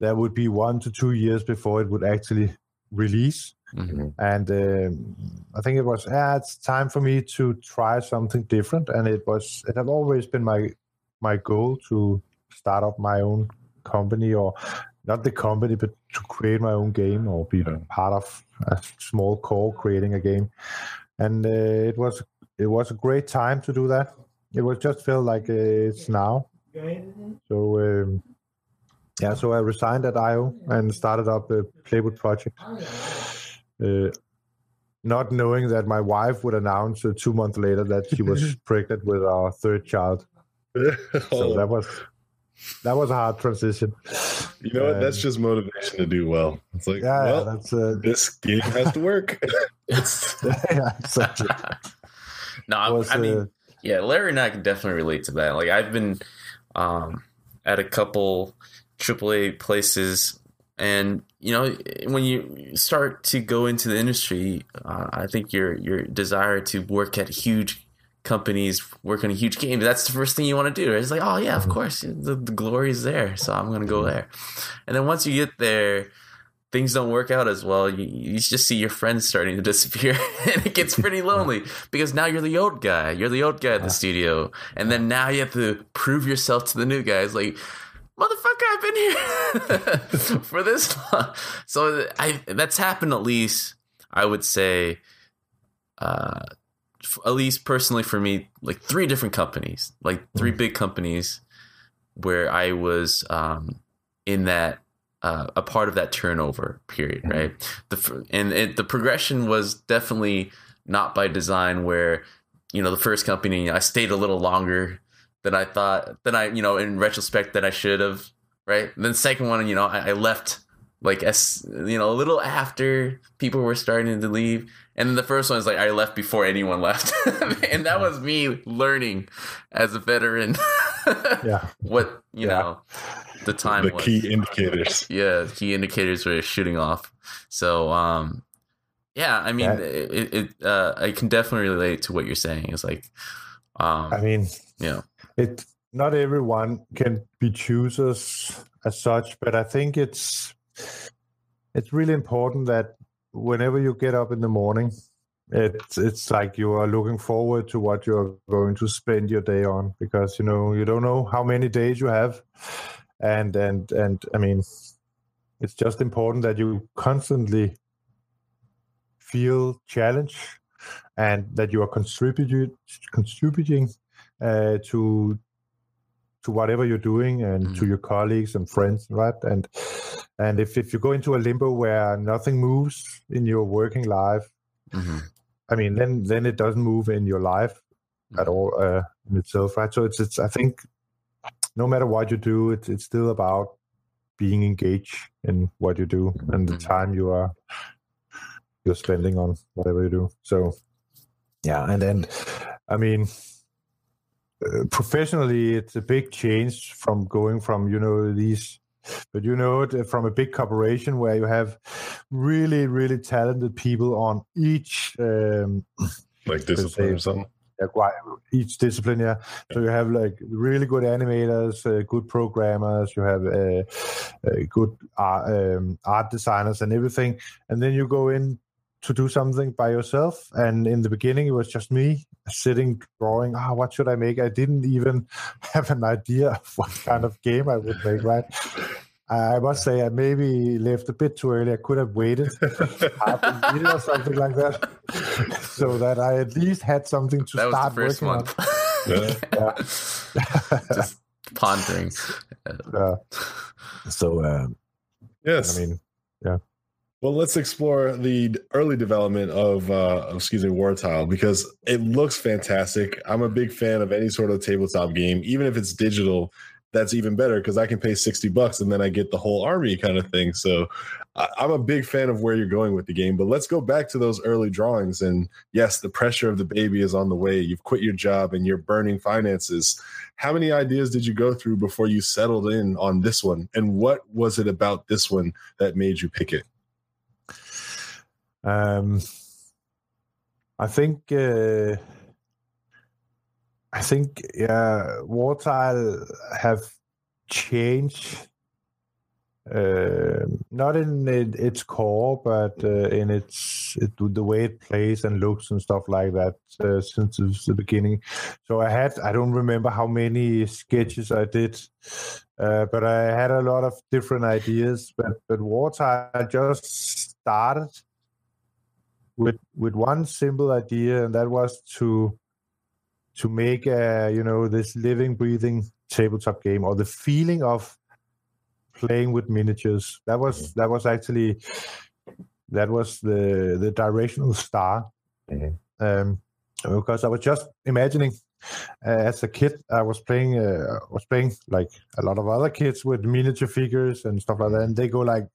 that would be one to two years before it would actually release. mhm. And um, I think it was, yeah, it's time for me to try something different. And it was, it had always been my my goal to start up my own company or not the company, but to create my own game or be Yeah. part of a small core creating a game. And uh, it was it was a great time to do that. It was just felt like uh, it's now. So um, yeah, so I resigned at IO and started up a Playwood project. Uh, not knowing that my wife would announce uh, two months later that she was pregnant with our third child. So that was that was a hard transition. you know what? That's um, just motivation to do well. It's like, Yeah, well, that's uh, this game has to work. yeah, exactly. no, I, mean, yeah, Larry and I can definitely relate to that. Like, I've been um, at a couple AAA places, and you know, when you start to go into the industry, uh, I think your your desire to work at huge companies, work on a huge game, that's the first thing you want to do. Right? It's like, oh yeah, of course, the, the glory is there, so I'm gonna go there. And then once you get there, things don't work out as well. You, you just see your friends starting to disappear, and it gets pretty lonely because now you're the old guy. You're the old guy at the studio, and then now you have to prove yourself to the new guys. Like, motherfucker, I've been here for this long. So I that's happened at least. I would say, uh, f- at least personally for me, like three different companies, like three big companies, where I was um, in that uh, a part of that turnover period, right? The and it, the progression was definitely not by design. Where you know the first company, I stayed a little longer than I thought. Than I, you know, in retrospect, that I should have, right? And then the second one, you know, I, I left like as you know a little after people were starting to leave and then the first one is like i left before anyone left and that was me learning as a veteran yeah. what you Yeah. know the time the was. key indicators. yeah key indicators were shooting off so um yeah i mean Yeah. it, it uh i can definitely relate to what you're saying it's like um I mean, you know it not everyone can be choosers as such, but I think it's it's really important that whenever you get up in the morning, it's it's like you are looking forward to what you're going to spend your day on because you know you don't know how many days you have, and and and I mean, it's just important that you constantly feel challenged and that you are contributing contributing uh, to to whatever you're doing and to Mhm. your colleagues and friends, right? And and if, if you go into a limbo where nothing moves in your working life, mhm, I mean, then then it doesn't move in your life at all uh, in itself, right? So it's it's I think no matter what you do, it's it's still about being engaged in what you do and the Mhm. time you are you're spending on whatever you do. So yeah, and then I mean, uh, professionally, it's a big change from going from you know these, but you know it from a big corporation where you have really really talented people on each um, Like discipline or something. each discipline. Yeah, so you have like really good animators, uh, good programmers, you have uh, uh, good art, um, art designers, and everything. And then you go in to do something by yourself. And in the beginning, it was just me sitting drawing. Ah, what should I make? I didn't even have an idea of what kind of game I would make. Right. I must say, I maybe left a bit too early. I could have waited half a year or something like that, so that I at least had something to that was the start first working month just pondering on. Uh, so, um, Yes. I mean, Well, let's explore the early development of, uh, excuse me, Wartile because it looks fantastic. I'm a big fan of any sort of tabletop game, even if it's digital. That's even better because I can pay sixty bucks and then I get the whole army kind of thing. So I, I'm a big fan of where you're going with the game. But let's go back to those early drawings. And yes, the pressure of the baby is on the way. You've quit your job and you're burning finances. How many ideas did you go through before you settled in on this one? And what was it about this one that made you pick it? Um, I think, uh, I think, yeah, Wartile have changed. Uh, not in it, its core, but uh, in its it, the way it plays and looks and stuff like that uh, since the beginning. So I had I don't remember how many sketches I did, uh, but I had a lot of different ideas. But but I just started with with one simple idea, and that was to to make a you know this living, breathing tabletop game or the feeling of playing with miniatures. That was that was actually that was the the directional star. Um, because I was just imagining as a kid, I was playing, uh, was playing like a lot of other kids with miniature figures and stuff like that, and they go like,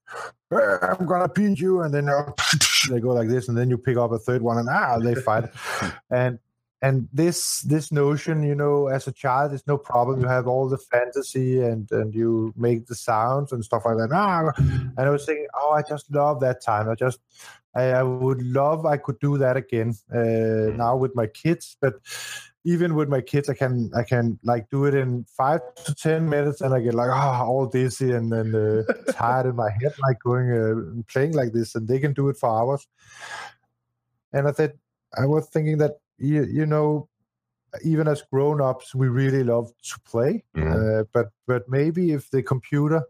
"Eh, "I'm gonna pin you," and then uh, they go like this, and then you pick up a third one, and ah, they fight, and and this this notion, you know, as a child, it's no problem. You have all the fantasy, and and you make the sounds and stuff like that. Ah, and I was thinking, oh, I just love that time. I just I, I would love I could do that again uh, now with my kids, but even with my kids, I can I can like do it in five to ten minutes, and I get like ah all dizzy and then uh, tired in my head, like going uh, playing like this, and they can do it for hours. And I said I was thinking that you, you know even as grown-ups we really love to play. Uh, but but maybe if the computer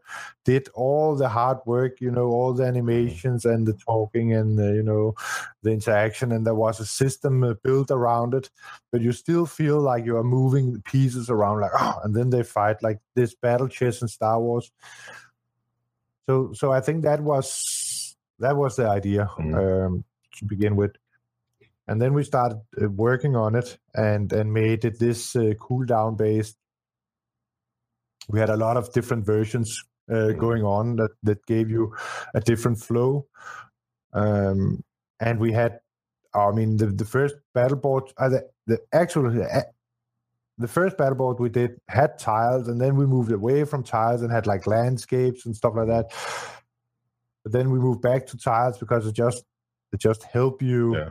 did all the hard work you know all the animations and the talking and uh, you know the interaction and there was a system uh, built around it but you still feel like you are moving pieces around like oh and then they fight like this battle chess in star wars. So so i think that was that was the idea um, to begin with and then we started uh, working on it and and made it this uh, cooldown based we had a lot of different versions uh, going on that that gave you a different flow um, and we had i mean the, the first battle board uh, the, the actual uh, the first battle board we did had tiles, and then we moved away from tiles and had like landscapes and stuff like that. But then we moved back to tiles because it just it just help you yeah.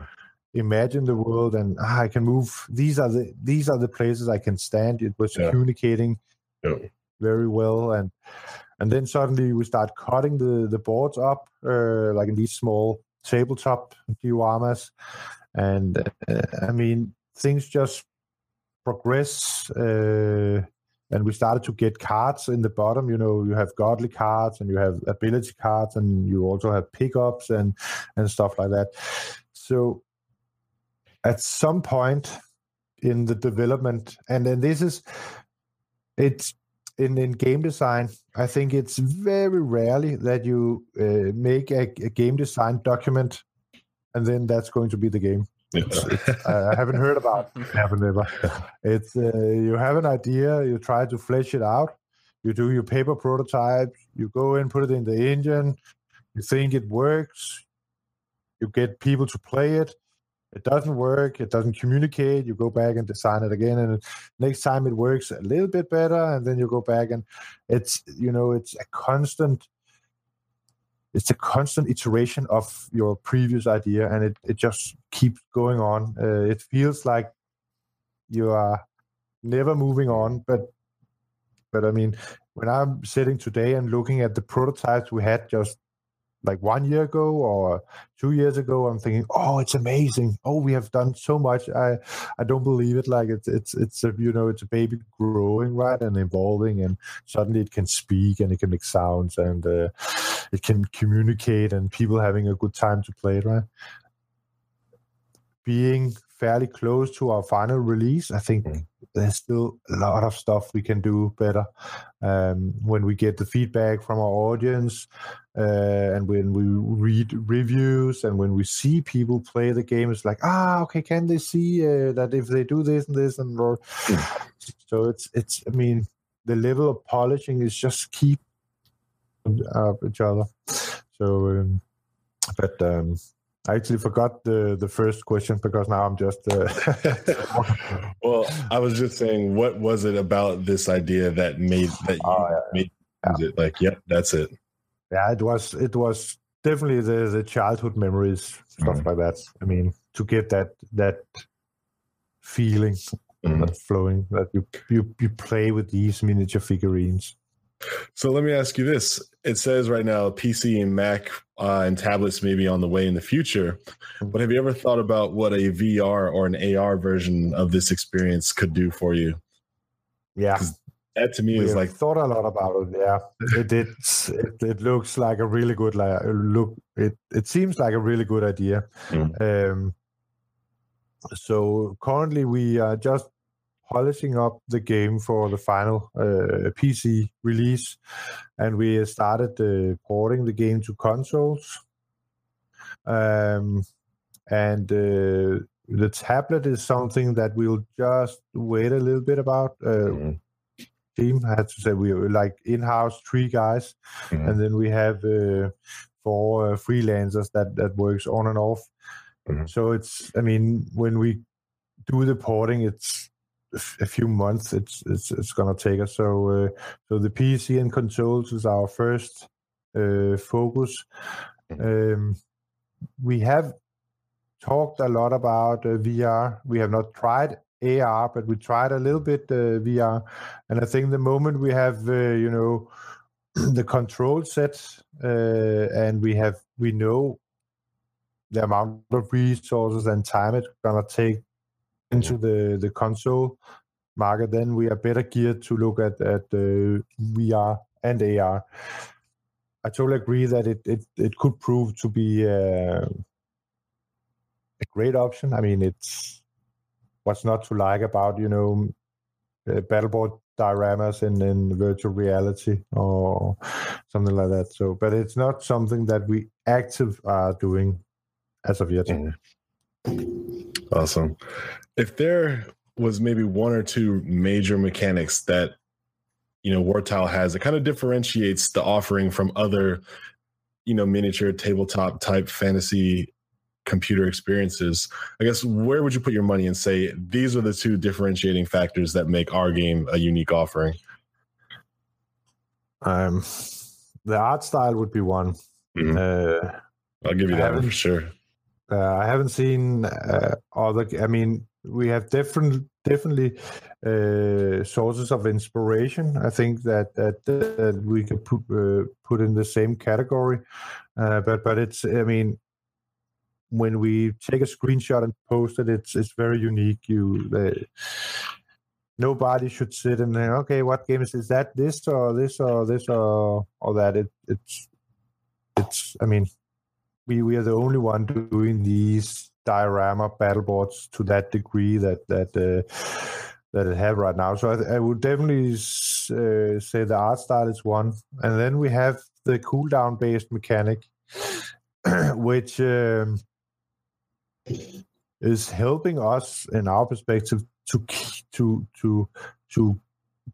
Imagine the world and ah, I can move. These are the these are the places I can stand. It was yeah. communicating yeah. very well, and and then suddenly we start cutting the the boards up uh, like in these small tabletop dioramas, and uh, I mean things just progress. Uh, and we started to get cards in the bottom. You know, you have godly cards and you have ability cards, and you also have pickups and and stuff like that. So, at some point in the development, and then this is it's in in game design. I think it's very rarely that you uh, make a, a game design document, and then that's going to be the game. I haven't heard about it. Haven't ever. It's uh, you have an idea, you try to flesh it out. You do your paper prototype. You go and put it in the engine. You think it works. You get people to play it. It doesn't work. It doesn't communicate. You go back and design it again, and next time it works a little bit better, and then you go back and it's you know it's a constant it's a constant iteration of your previous idea and it, it just keeps going on uh, it feels like you are never moving on but but i mean when i'm sitting today and looking at the prototypes we had just like one year ago or two years ago i'm thinking oh it's amazing oh we have done so much i i don't believe it like it's it's it's a you know it's a baby growing right and evolving and suddenly it can speak and it can make sounds and uh, it can communicate and people having a good time to play it right being fairly close to our final release. I think mm. There's still a lot of stuff we can do better um, when we get the feedback from our audience, uh, and when we read reviews, and when we see people play the game. It's like, ah, okay, can they see uh, that if they do this and this and or, so it's it's. I mean, the level of polishing is just keep uh, each other. So, um, but um, I actually forgot the the first question because now I'm just. Uh... well, I was just saying, what was it about this idea that made that you oh, yeah, made yeah. it like, yep, that's it. Yeah, it was it was definitely the the childhood memories stuff mm like that. I mean, to get that that feeling mm that flowing that you you you play with these miniature figurines. So let me ask you this: It says right now PC and Mac uh, and tablets may be on the way in the future, but have you ever thought about what a VR or an AR version of this experience could do for you? Yeah, that to me we is like thought a lot about it. Yeah, it it, it, looks like a really good like look. It it seems like a really good idea. Mm. Um, so currently we are just polishing up the game for the final uh, PC release, and we started uh, porting the game to consoles. Um, and uh, the tablet is something that we'll just wait a little bit about. Mm-hmm. Team I had to say we were like in-house three guys, mm-hmm. and then we have uh, four uh, freelancers that that works on and off. Mm-hmm. So it's I mean when we do the porting, it's a few months it's it's it's gonna take us. So uh, so the PC and consoles is our first uh, focus. Mm-hmm. Um, we have talked a lot about uh, VR. We have not tried AR, but we tried a little bit uh, VR. And I think the moment we have uh, you know the control set uh, and we have we know the amount of resources and time it's gonna take into the the console market, then we are better geared to look at at uh, VR and AR. I totally agree that it it, it could prove to be uh, a great option. I mean, it's what's not to like about you know uh, battleboard dioramas in, in virtual reality or something like that. So, but it's not something that we active are doing as of yet. Mm. Awesome if there was maybe one or two major mechanics that you know Wartile has it kind of differentiates the offering from other you know miniature tabletop type fantasy computer experiences. I guess where would you put your money and say these are the two differentiating factors that make our game a unique offering? Um, the art style would be one. Mhm. Uh, I'll give you that one for sure. Uh, I haven't seen uh, other. I mean, we have different, definitely uh, sources of inspiration. I think that that, that we could put uh, put in the same category. Uh, but but it's. I mean, when we take a screenshot and post it, it's it's very unique. You. Uh, Nobody should sit and think, okay, what game is, is that? This or this or this or or that? It, it's it's. I mean, we we are the only one doing these diorama battle boards to that degree that that uh, that it have right now. So I, I would definitely uh, say the art style is one, and then we have the cooldown based mechanic, which um, is helping us in our perspective to to to to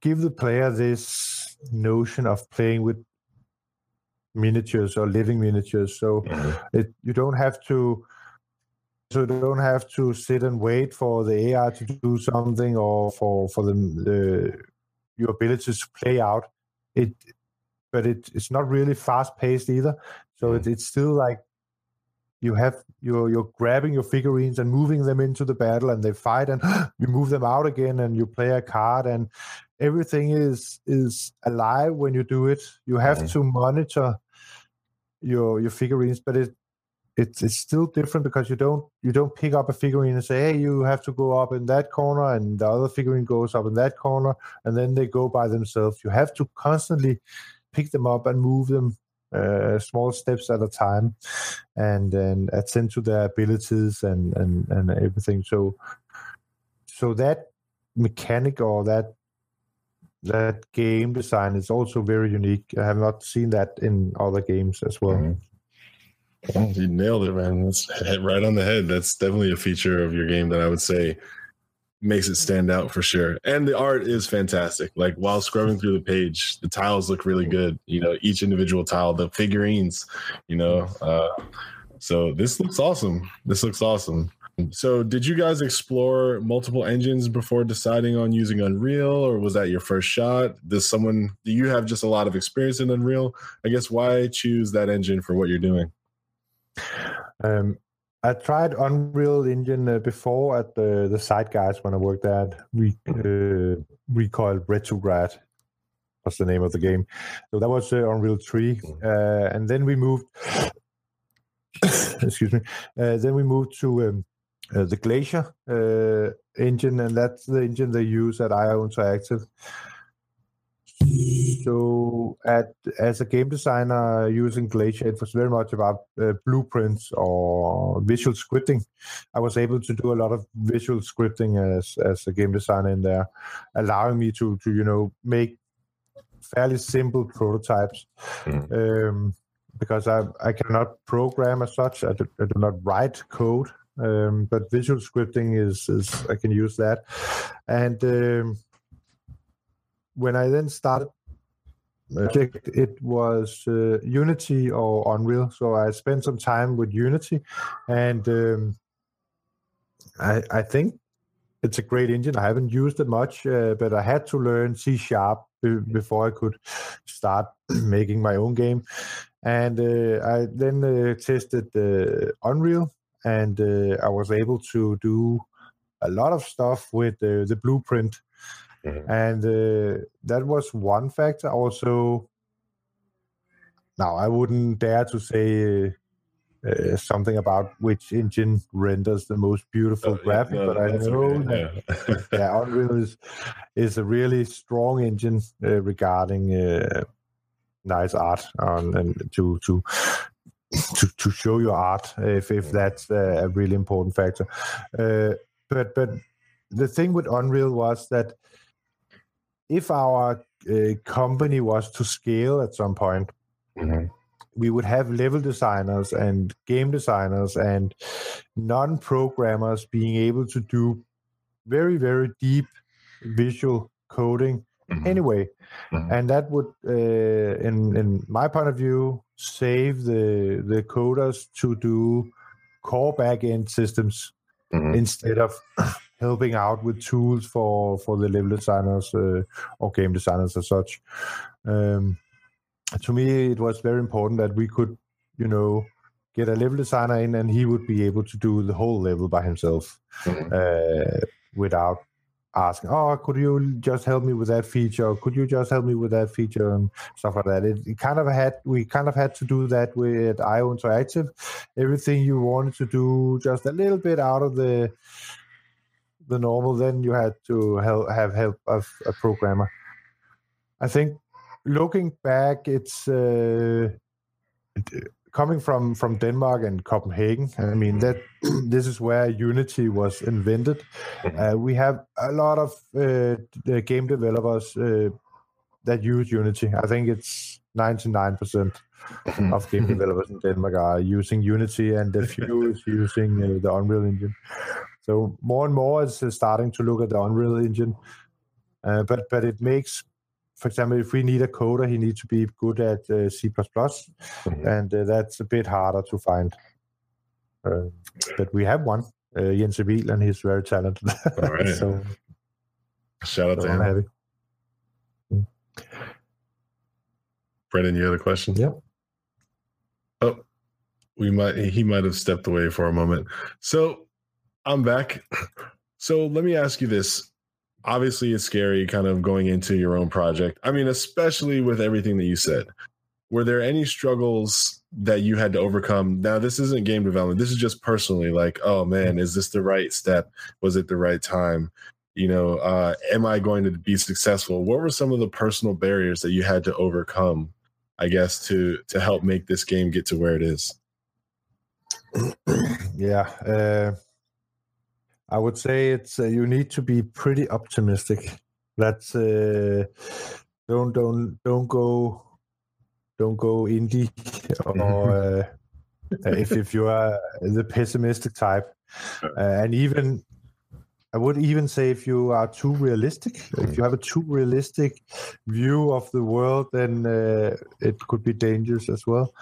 give the player this notion of playing with miniatures or living miniatures. So it you don't have to so you don't have to sit and wait for the AI to do something or for for the, the your abilities to play out. It but it, it's not really fast paced either. So it, it's still like you have you're you're grabbing your figurines and moving them into the battle and they fight and you move them out again and you play a card and everything is is alive when you do it. You have Mhm. to monitor your your figurines, but it it's it's still different because you don't you don't pick up a figurine and say, hey, you have to go up in that corner, and the other figurine goes up in that corner, and then they go by themselves. You have to constantly pick them up and move them uh, small steps at a time, and and attend to their abilities and and and everything. So so that mechanic or that that game design is also very unique. I have not seen that in other games as well. Mhm. Well, you nailed it, man. That's right on the head. That's definitely a feature of your game that I would say makes it stand out for sure. And the art is fantastic. Like while scrubbing through the page, the tiles look really good. You know, each individual tile, the figurines, you know. Uh, so this looks awesome. This looks awesome. So, did you guys explore multiple engines before deciding on using Unreal, or was that your first shot? Does someone do you have just a lot of experience in Unreal? I guess why choose that engine for what you're doing? Um, I tried Unreal Engine uh, before at the the side guys when I worked at Re, uh, Recoil Retrograd was the name of the game. So that was uh, Unreal 3. Uh, and then we moved, excuse me, uh, then we moved to um, uh, the Glacier uh, engine, and that's the engine they use at IO Interactive. So, at as a game designer using Glacier, it was very much about uh, blueprints or visual scripting. I was able to do a lot of visual scripting as as a game designer in there, allowing me to to you know make fairly simple prototypes. Um, because I I cannot program as such. I do, I do not write code, um, but visual scripting is is I can use that, and. Um, when I then started project, it was uh, Unity or Unreal. So I spent some time with Unity, and um, I, I think it's a great engine. I haven't used it much, uh, but I had to learn C sharp be- before I could start making my own game. And uh, I then uh, tested Unreal, and uh, I was able to do a lot of stuff with uh, the blueprint and uh, that was one factor. Also, now I wouldn't dare to say uh, uh, something about which engine renders the most beautiful Oh, yeah, graphic, no, but I know that yeah. yeah, Unreal is is a really strong engine uh, regarding uh, nice art um, and to to. To, to show your art, if if that's a really important factor, uh, but but the thing with Unreal was that if our uh, company was to scale at some point, Mhm. we would have level designers and game designers and non-programmers being able to do very very deep visual coding Mhm. anyway Mhm. and that would uh, in in my point of view save the the coders to do core back end systems mm-hmm. instead of helping out with tools for for the level designers uh, or game designers as such. Um, to me, it was very important that we could, you know, get a level designer in, and he would be able to do the whole level by himself mm-hmm. uh, without asking, "Oh, could you just help me with that feature? Could you just help me with that feature?" and stuff like that. It, it kind of had we kind of had to do that with IO Interactive. Everything you wanted to do just a little bit out of the the normal, then you had to help, have help of a programmer. I think looking back, it's uh, coming from from Denmark and Copenhagen. I mean that this is where Unity was invented. Mm-hmm. Uh, we have a lot of uh, game developers uh, that use Unity. I think it's ninety nine percent mm-hmm. of game developers in Denmark are using Unity, and a few is using uh, the Unreal Engine. So more and more is starting to look at the Unreal Engine, uh, but but it makes, for example, if we need a coder, he needs to be good at uh, C++, mm-hmm. and uh, that's a bit harder to find. Uh, but we have one, uh, Jens and he's very talented. All right. so shout out so to him. Happy. Mm. Brandon, you had a question? Yeah. Oh, we might. He might have stepped away for a moment. So I'm back. So let me ask you this. Obviously, it's scary kind of going into your own project. I mean, especially with everything that you said. Were there any struggles that you had to overcome? Now, this isn't game development. This is just personally like, oh man, is this the right step? Was it the right time? You know, uh, am I going to be successful? What were some of the personal barriers that you had to overcome, I guess, to to help make this game get to where it is? yeah. Uh I would say it's uh, you need to be pretty optimistic. That's uh, don't don't don't go don't go indie or uh, if if you are the pessimistic type, uh, and even I would even say if you are too realistic, if you have a too realistic view of the world, then uh, it could be dangerous as well.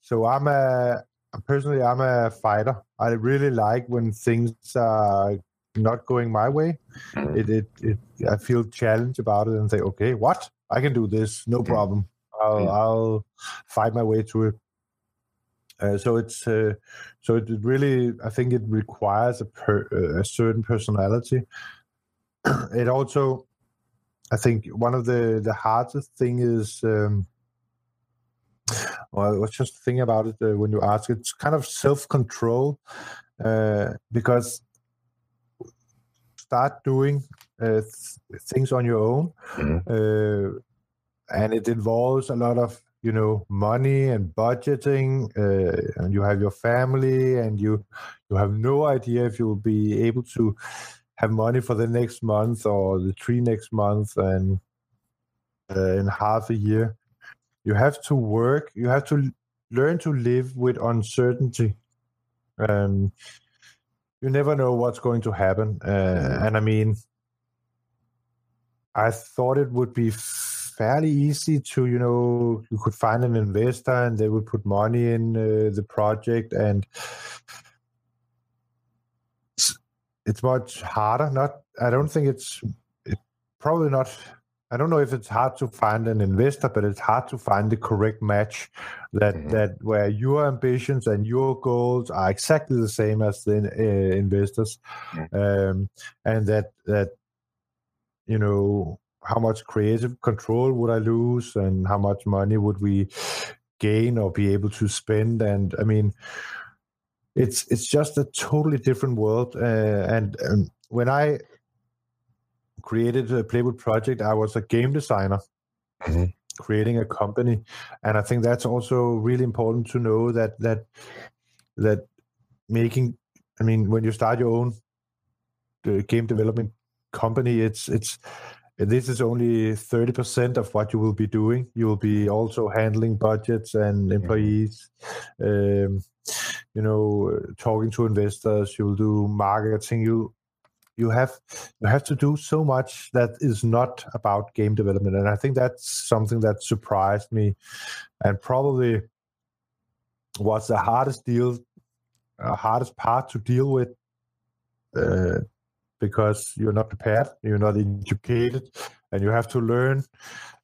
So I'm a personally, I'm a fighter. I really like when things are not going my way. Mm. It, it, it, I feel challenged about it and say, okay, what? I can do this, no mm. problem. I'll. I'll fight my way through it. Uh, so it's uh, so it really I think it requires a, per, a certain personality. it also I think one of the the hardest thing is um, well, I was just thinking about it uh, when you ask. It's kind of self control uh, because start doing uh, th- things on your own, mm-hmm. And it involves a lot of you know money and budgeting, uh, and you have your family, and you you have no idea if you will be able to have money for the next month or the three next month and uh, in half a year. You have to work you have to learn to live with uncertainty. Um, you never know what's going to happen uh, and i mean i thought it would be fairly easy to you know you could find an investor and they would put money in uh, the project and it's, it's much harder not i don't think it's it, probably not I don't know if it's hard to find an investor, but it's hard to find the correct match that mm-hmm. that where your ambitions and your goals are exactly the same as the uh, investors, mm-hmm. um, and that that you know how much creative control would I lose, and how much money would we gain or be able to spend, and I mean. It's it's just a totally different world, uh, and, and when I created a Playwood project, I was a game designer. Mm-hmm. creating a company and i think that's also really important to know that that that making i mean when you start your own uh, game development company it's it's this is only 30% of what you will be doing. You will be also handling budgets and mm-hmm. employees. Um, you know talking to investors you'll do marketing. You you have you have to do so much that is not about game development. And i think that's something that surprised me and probably was the hardest deal uh, hardest part to deal with uh, because you're not prepared, you're not educated, and you have to learn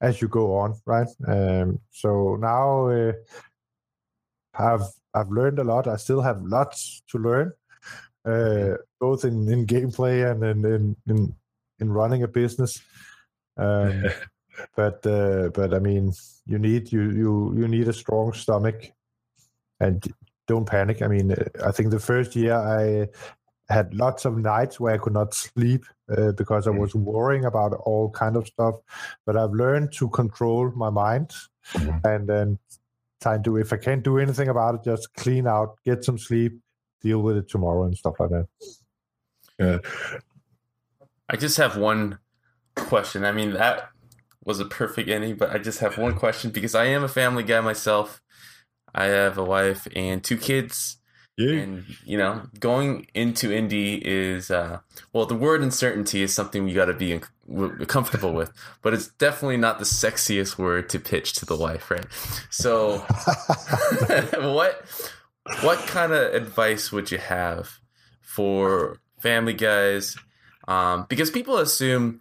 as you go on, right? Um, so now uh, I've I've learned a lot. I still have lots to learn, uh, both in, in gameplay and in, in in, in running a business. Um, but uh, but I mean, you need you you you need a strong stomach, and don't panic. I mean, I think the first year I had lots of nights where I could not sleep uh, because I mm. was worrying about all kind of stuff. But I've learned to control my mind, mm-hmm. and then try to if I can't do anything about it, just clean out, get some sleep, deal with it tomorrow, and stuff like that. Yeah. I just have one question. I mean that was a perfect ending, but I just have one question because I am a family guy myself. I have a wife and two kids. Yeah. And you know, going into indie is uh, well, the word uncertainty is something you got to be comfortable with, but it's definitely not the sexiest word to pitch to the wife, right? So, what what kind of advice would you have for family guys? Um, because people assume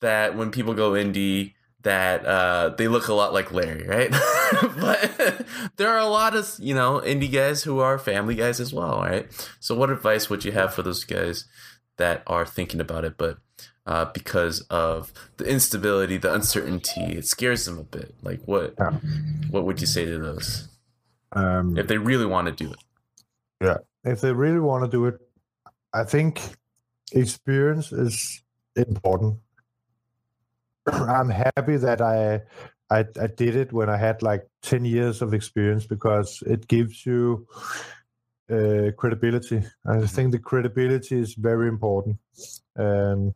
that when people go indie, that uh, they look a lot like Larry, right? but there are a lot of you know indie guys who are family guys as well, right? So, what advice would you have for those guys that are thinking about it, but uh, because of the instability, the uncertainty, it scares them a bit? Like, what yeah. what would you say to those um, if they really want to do it? Yeah, if they really want to do it, I think experience is important I'm happy that I, I I did it when I had like ten years of experience because it gives you uh, credibility. I mm-hmm. think the credibility is very important. Um,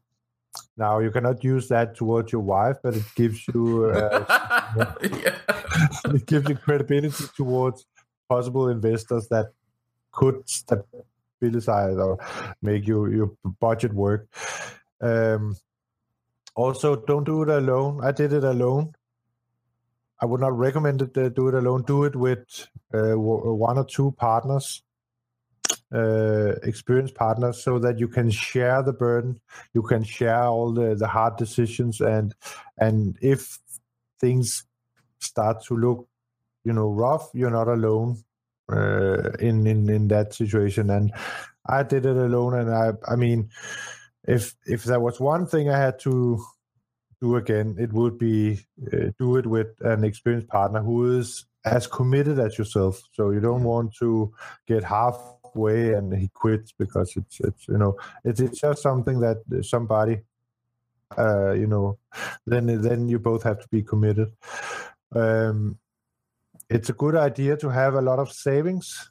now you cannot use that towards your wife, but it gives you uh, it gives you credibility towards possible investors that could stabilize or make your your budget work. Um, also, don't do it alone. I did it alone. I would not recommend it. Uh, do it alone. Do it with uh, one or two partners, uh, experienced partners, so that you can share the burden. You can share all the, the hard decisions, and and if things start to look, you know, rough, you're not alone uh, in in in that situation. And I did it alone, and I I mean if if there was one thing I had to do again, it would be uh, do it with an experienced partner who is as committed as yourself. So you don't want to get halfway and he quits because it's it's you know it's it's just something that somebody uh you know then then you both have to be committed. Um, it's a good idea to have a lot of savings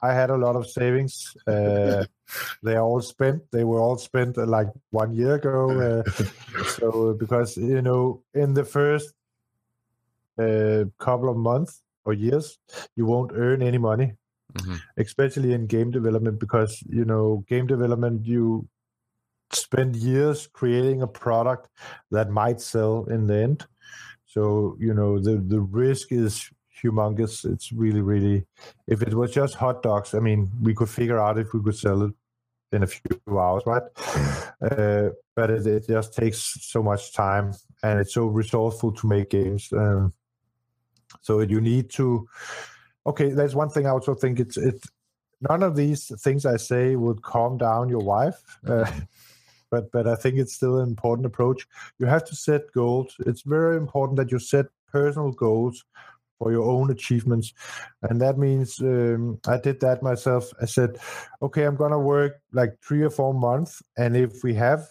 I had a lot of savings. Uh, they all spent. They were all spent uh, like one year ago. Uh, so because you know, in the first uh, couple of months or years, you won't earn any money, mm-hmm. especially in game development, because you know, game development you spend years creating a product that might sell in the end. So you know, the the risk is humongous. It's really, really. If it was just hot dogs, I mean, we could figure out if we could sell it in a few hours, right? Uh, but it, it, just takes so much time, and it's so resourceful to make games. Um, so you need to. Okay, there's one thing I also think it's it. None of these things I say would calm down your wife. Uh, but but I think it's still an important approach. You have to set goals. It's very important that you set personal goals for your own achievements. And that means um, I did that myself. I said, okay, I'm going to work like three or four months. And if we have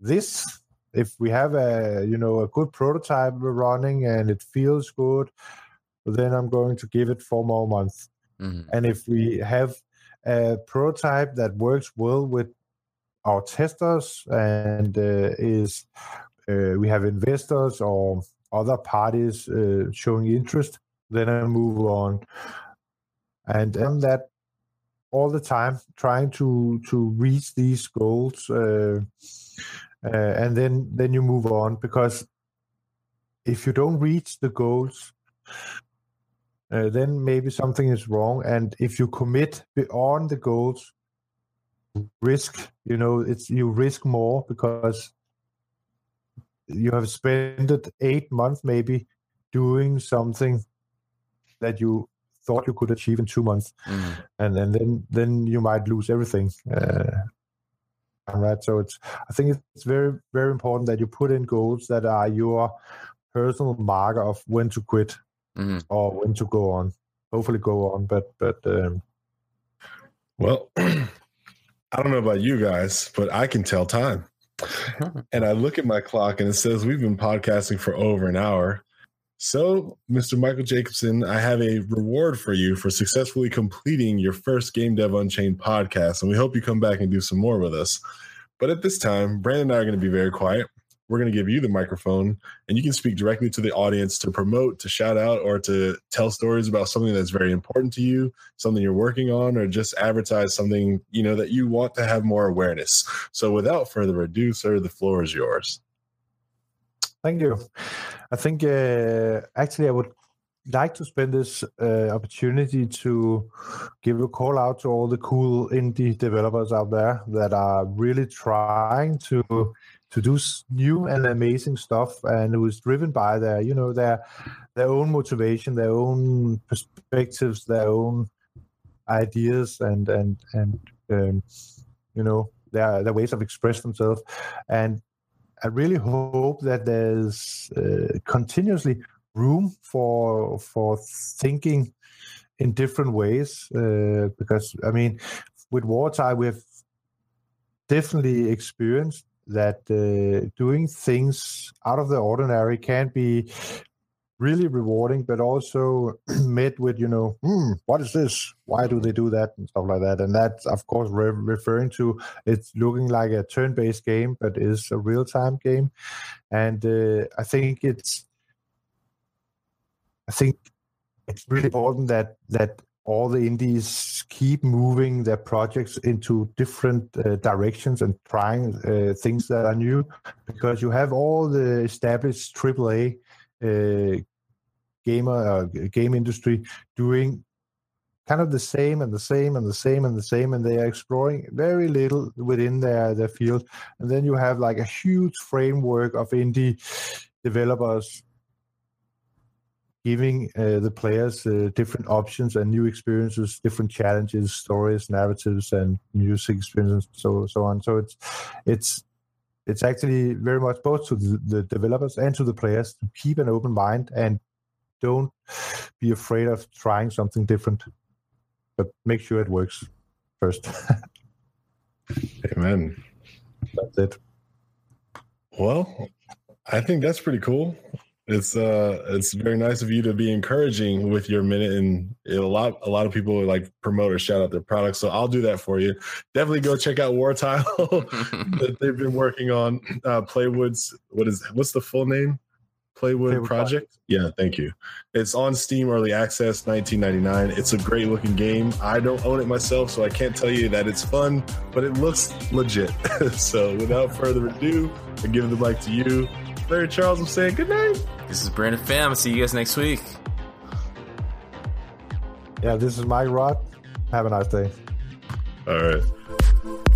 this, if we have a, you know, a good prototype running and it feels good, then I'm going to give it four more months. Mm-hmm. And if we have a prototype that works well with our testers and uh, is uh, we have investors or other parties uh, showing interest, then I move on. And and that all the time trying to to reach these goals, uh, uh, and then then you move on because if you don't reach the goals, uh, then maybe something is wrong. And if you commit beyond the goals, risk, you know, it's you risk more because you have spent eight months maybe doing something that you thought you could achieve in two months, mm. and, and then then you might lose everything. Uh, right. So it's I think it's very very important that you put in goals that are your personal marker of when to quit mm-hmm. or when to go on. Hopefully go on, but but um, well, I don't know about you guys, but I can tell time. and I look at my clock and it says we've been podcasting for over an hour. So, Mr. Michael Jacobson, I have a reward for you for successfully completing your first Game Dev Unchained podcast, and we hope you come back and do some more with us. But at this time, Brandon and I are going to be very quiet. We're going to give you the microphone, and you can speak directly to the audience to promote, to shout out, or to tell stories about something that's very important to you, something you're working on, or just advertise something you know that you want to have more awareness. So, without further ado, sir, the floor is yours. Thank you. I think uh, actually I would like to spend this uh, opportunity to give a call out to all the cool indie developers out there that are really trying to to do new and amazing stuff and who is driven by their you know their their own motivation their own perspectives their own ideas and and and um, you know their their ways of express themselves and I really hope that there's uh, continuously room for for thinking in different ways uh, because I mean with Wartile we have definitely experienced that uh, doing things out of the ordinary can be really rewarding, but also met with, you know, hmm, what is this? Why do they do that? And stuff like that. And that's, of course, re- referring to it's looking like a turn based game, but is a real time game. And uh, I think it's, I think it's really important that, that all the indies keep moving their projects into different uh, directions and trying uh, things that are new because you have all the established AAA uh, gamer uh, game industry doing kind of the same and the same and the same and the same and they are exploring very little within their their field. And then you have like a huge framework of indie developers giving uh, the players uh, different options and new experiences different challenges stories narratives and music experiences so so on. So it's it's it's actually very much both to the, the developers and to the players to keep an open mind and don't be afraid of trying something different, but make sure it works first. Amen. That's it. Well, I think that's pretty cool. It's uh it's very nice of you to be encouraging with your minute and a lot a lot of people like promote or shout out their products. So I'll do that for you. Definitely go check out Wartile that they've been working on. Uh Playwood's what is what's the full name? Playwood, Playwood Project. Project. Yeah, thank you. It's on Steam Early Access, 1999. It's a great looking game. I don't own it myself, so I can't tell you that it's fun, but it looks legit. so without further ado, I give the mic to you. Larry Charles, I'm saying good night. This is Brandon Pham. I'll see you guys next week. Yeah, this is Mike Roth. Have a nice day. All right.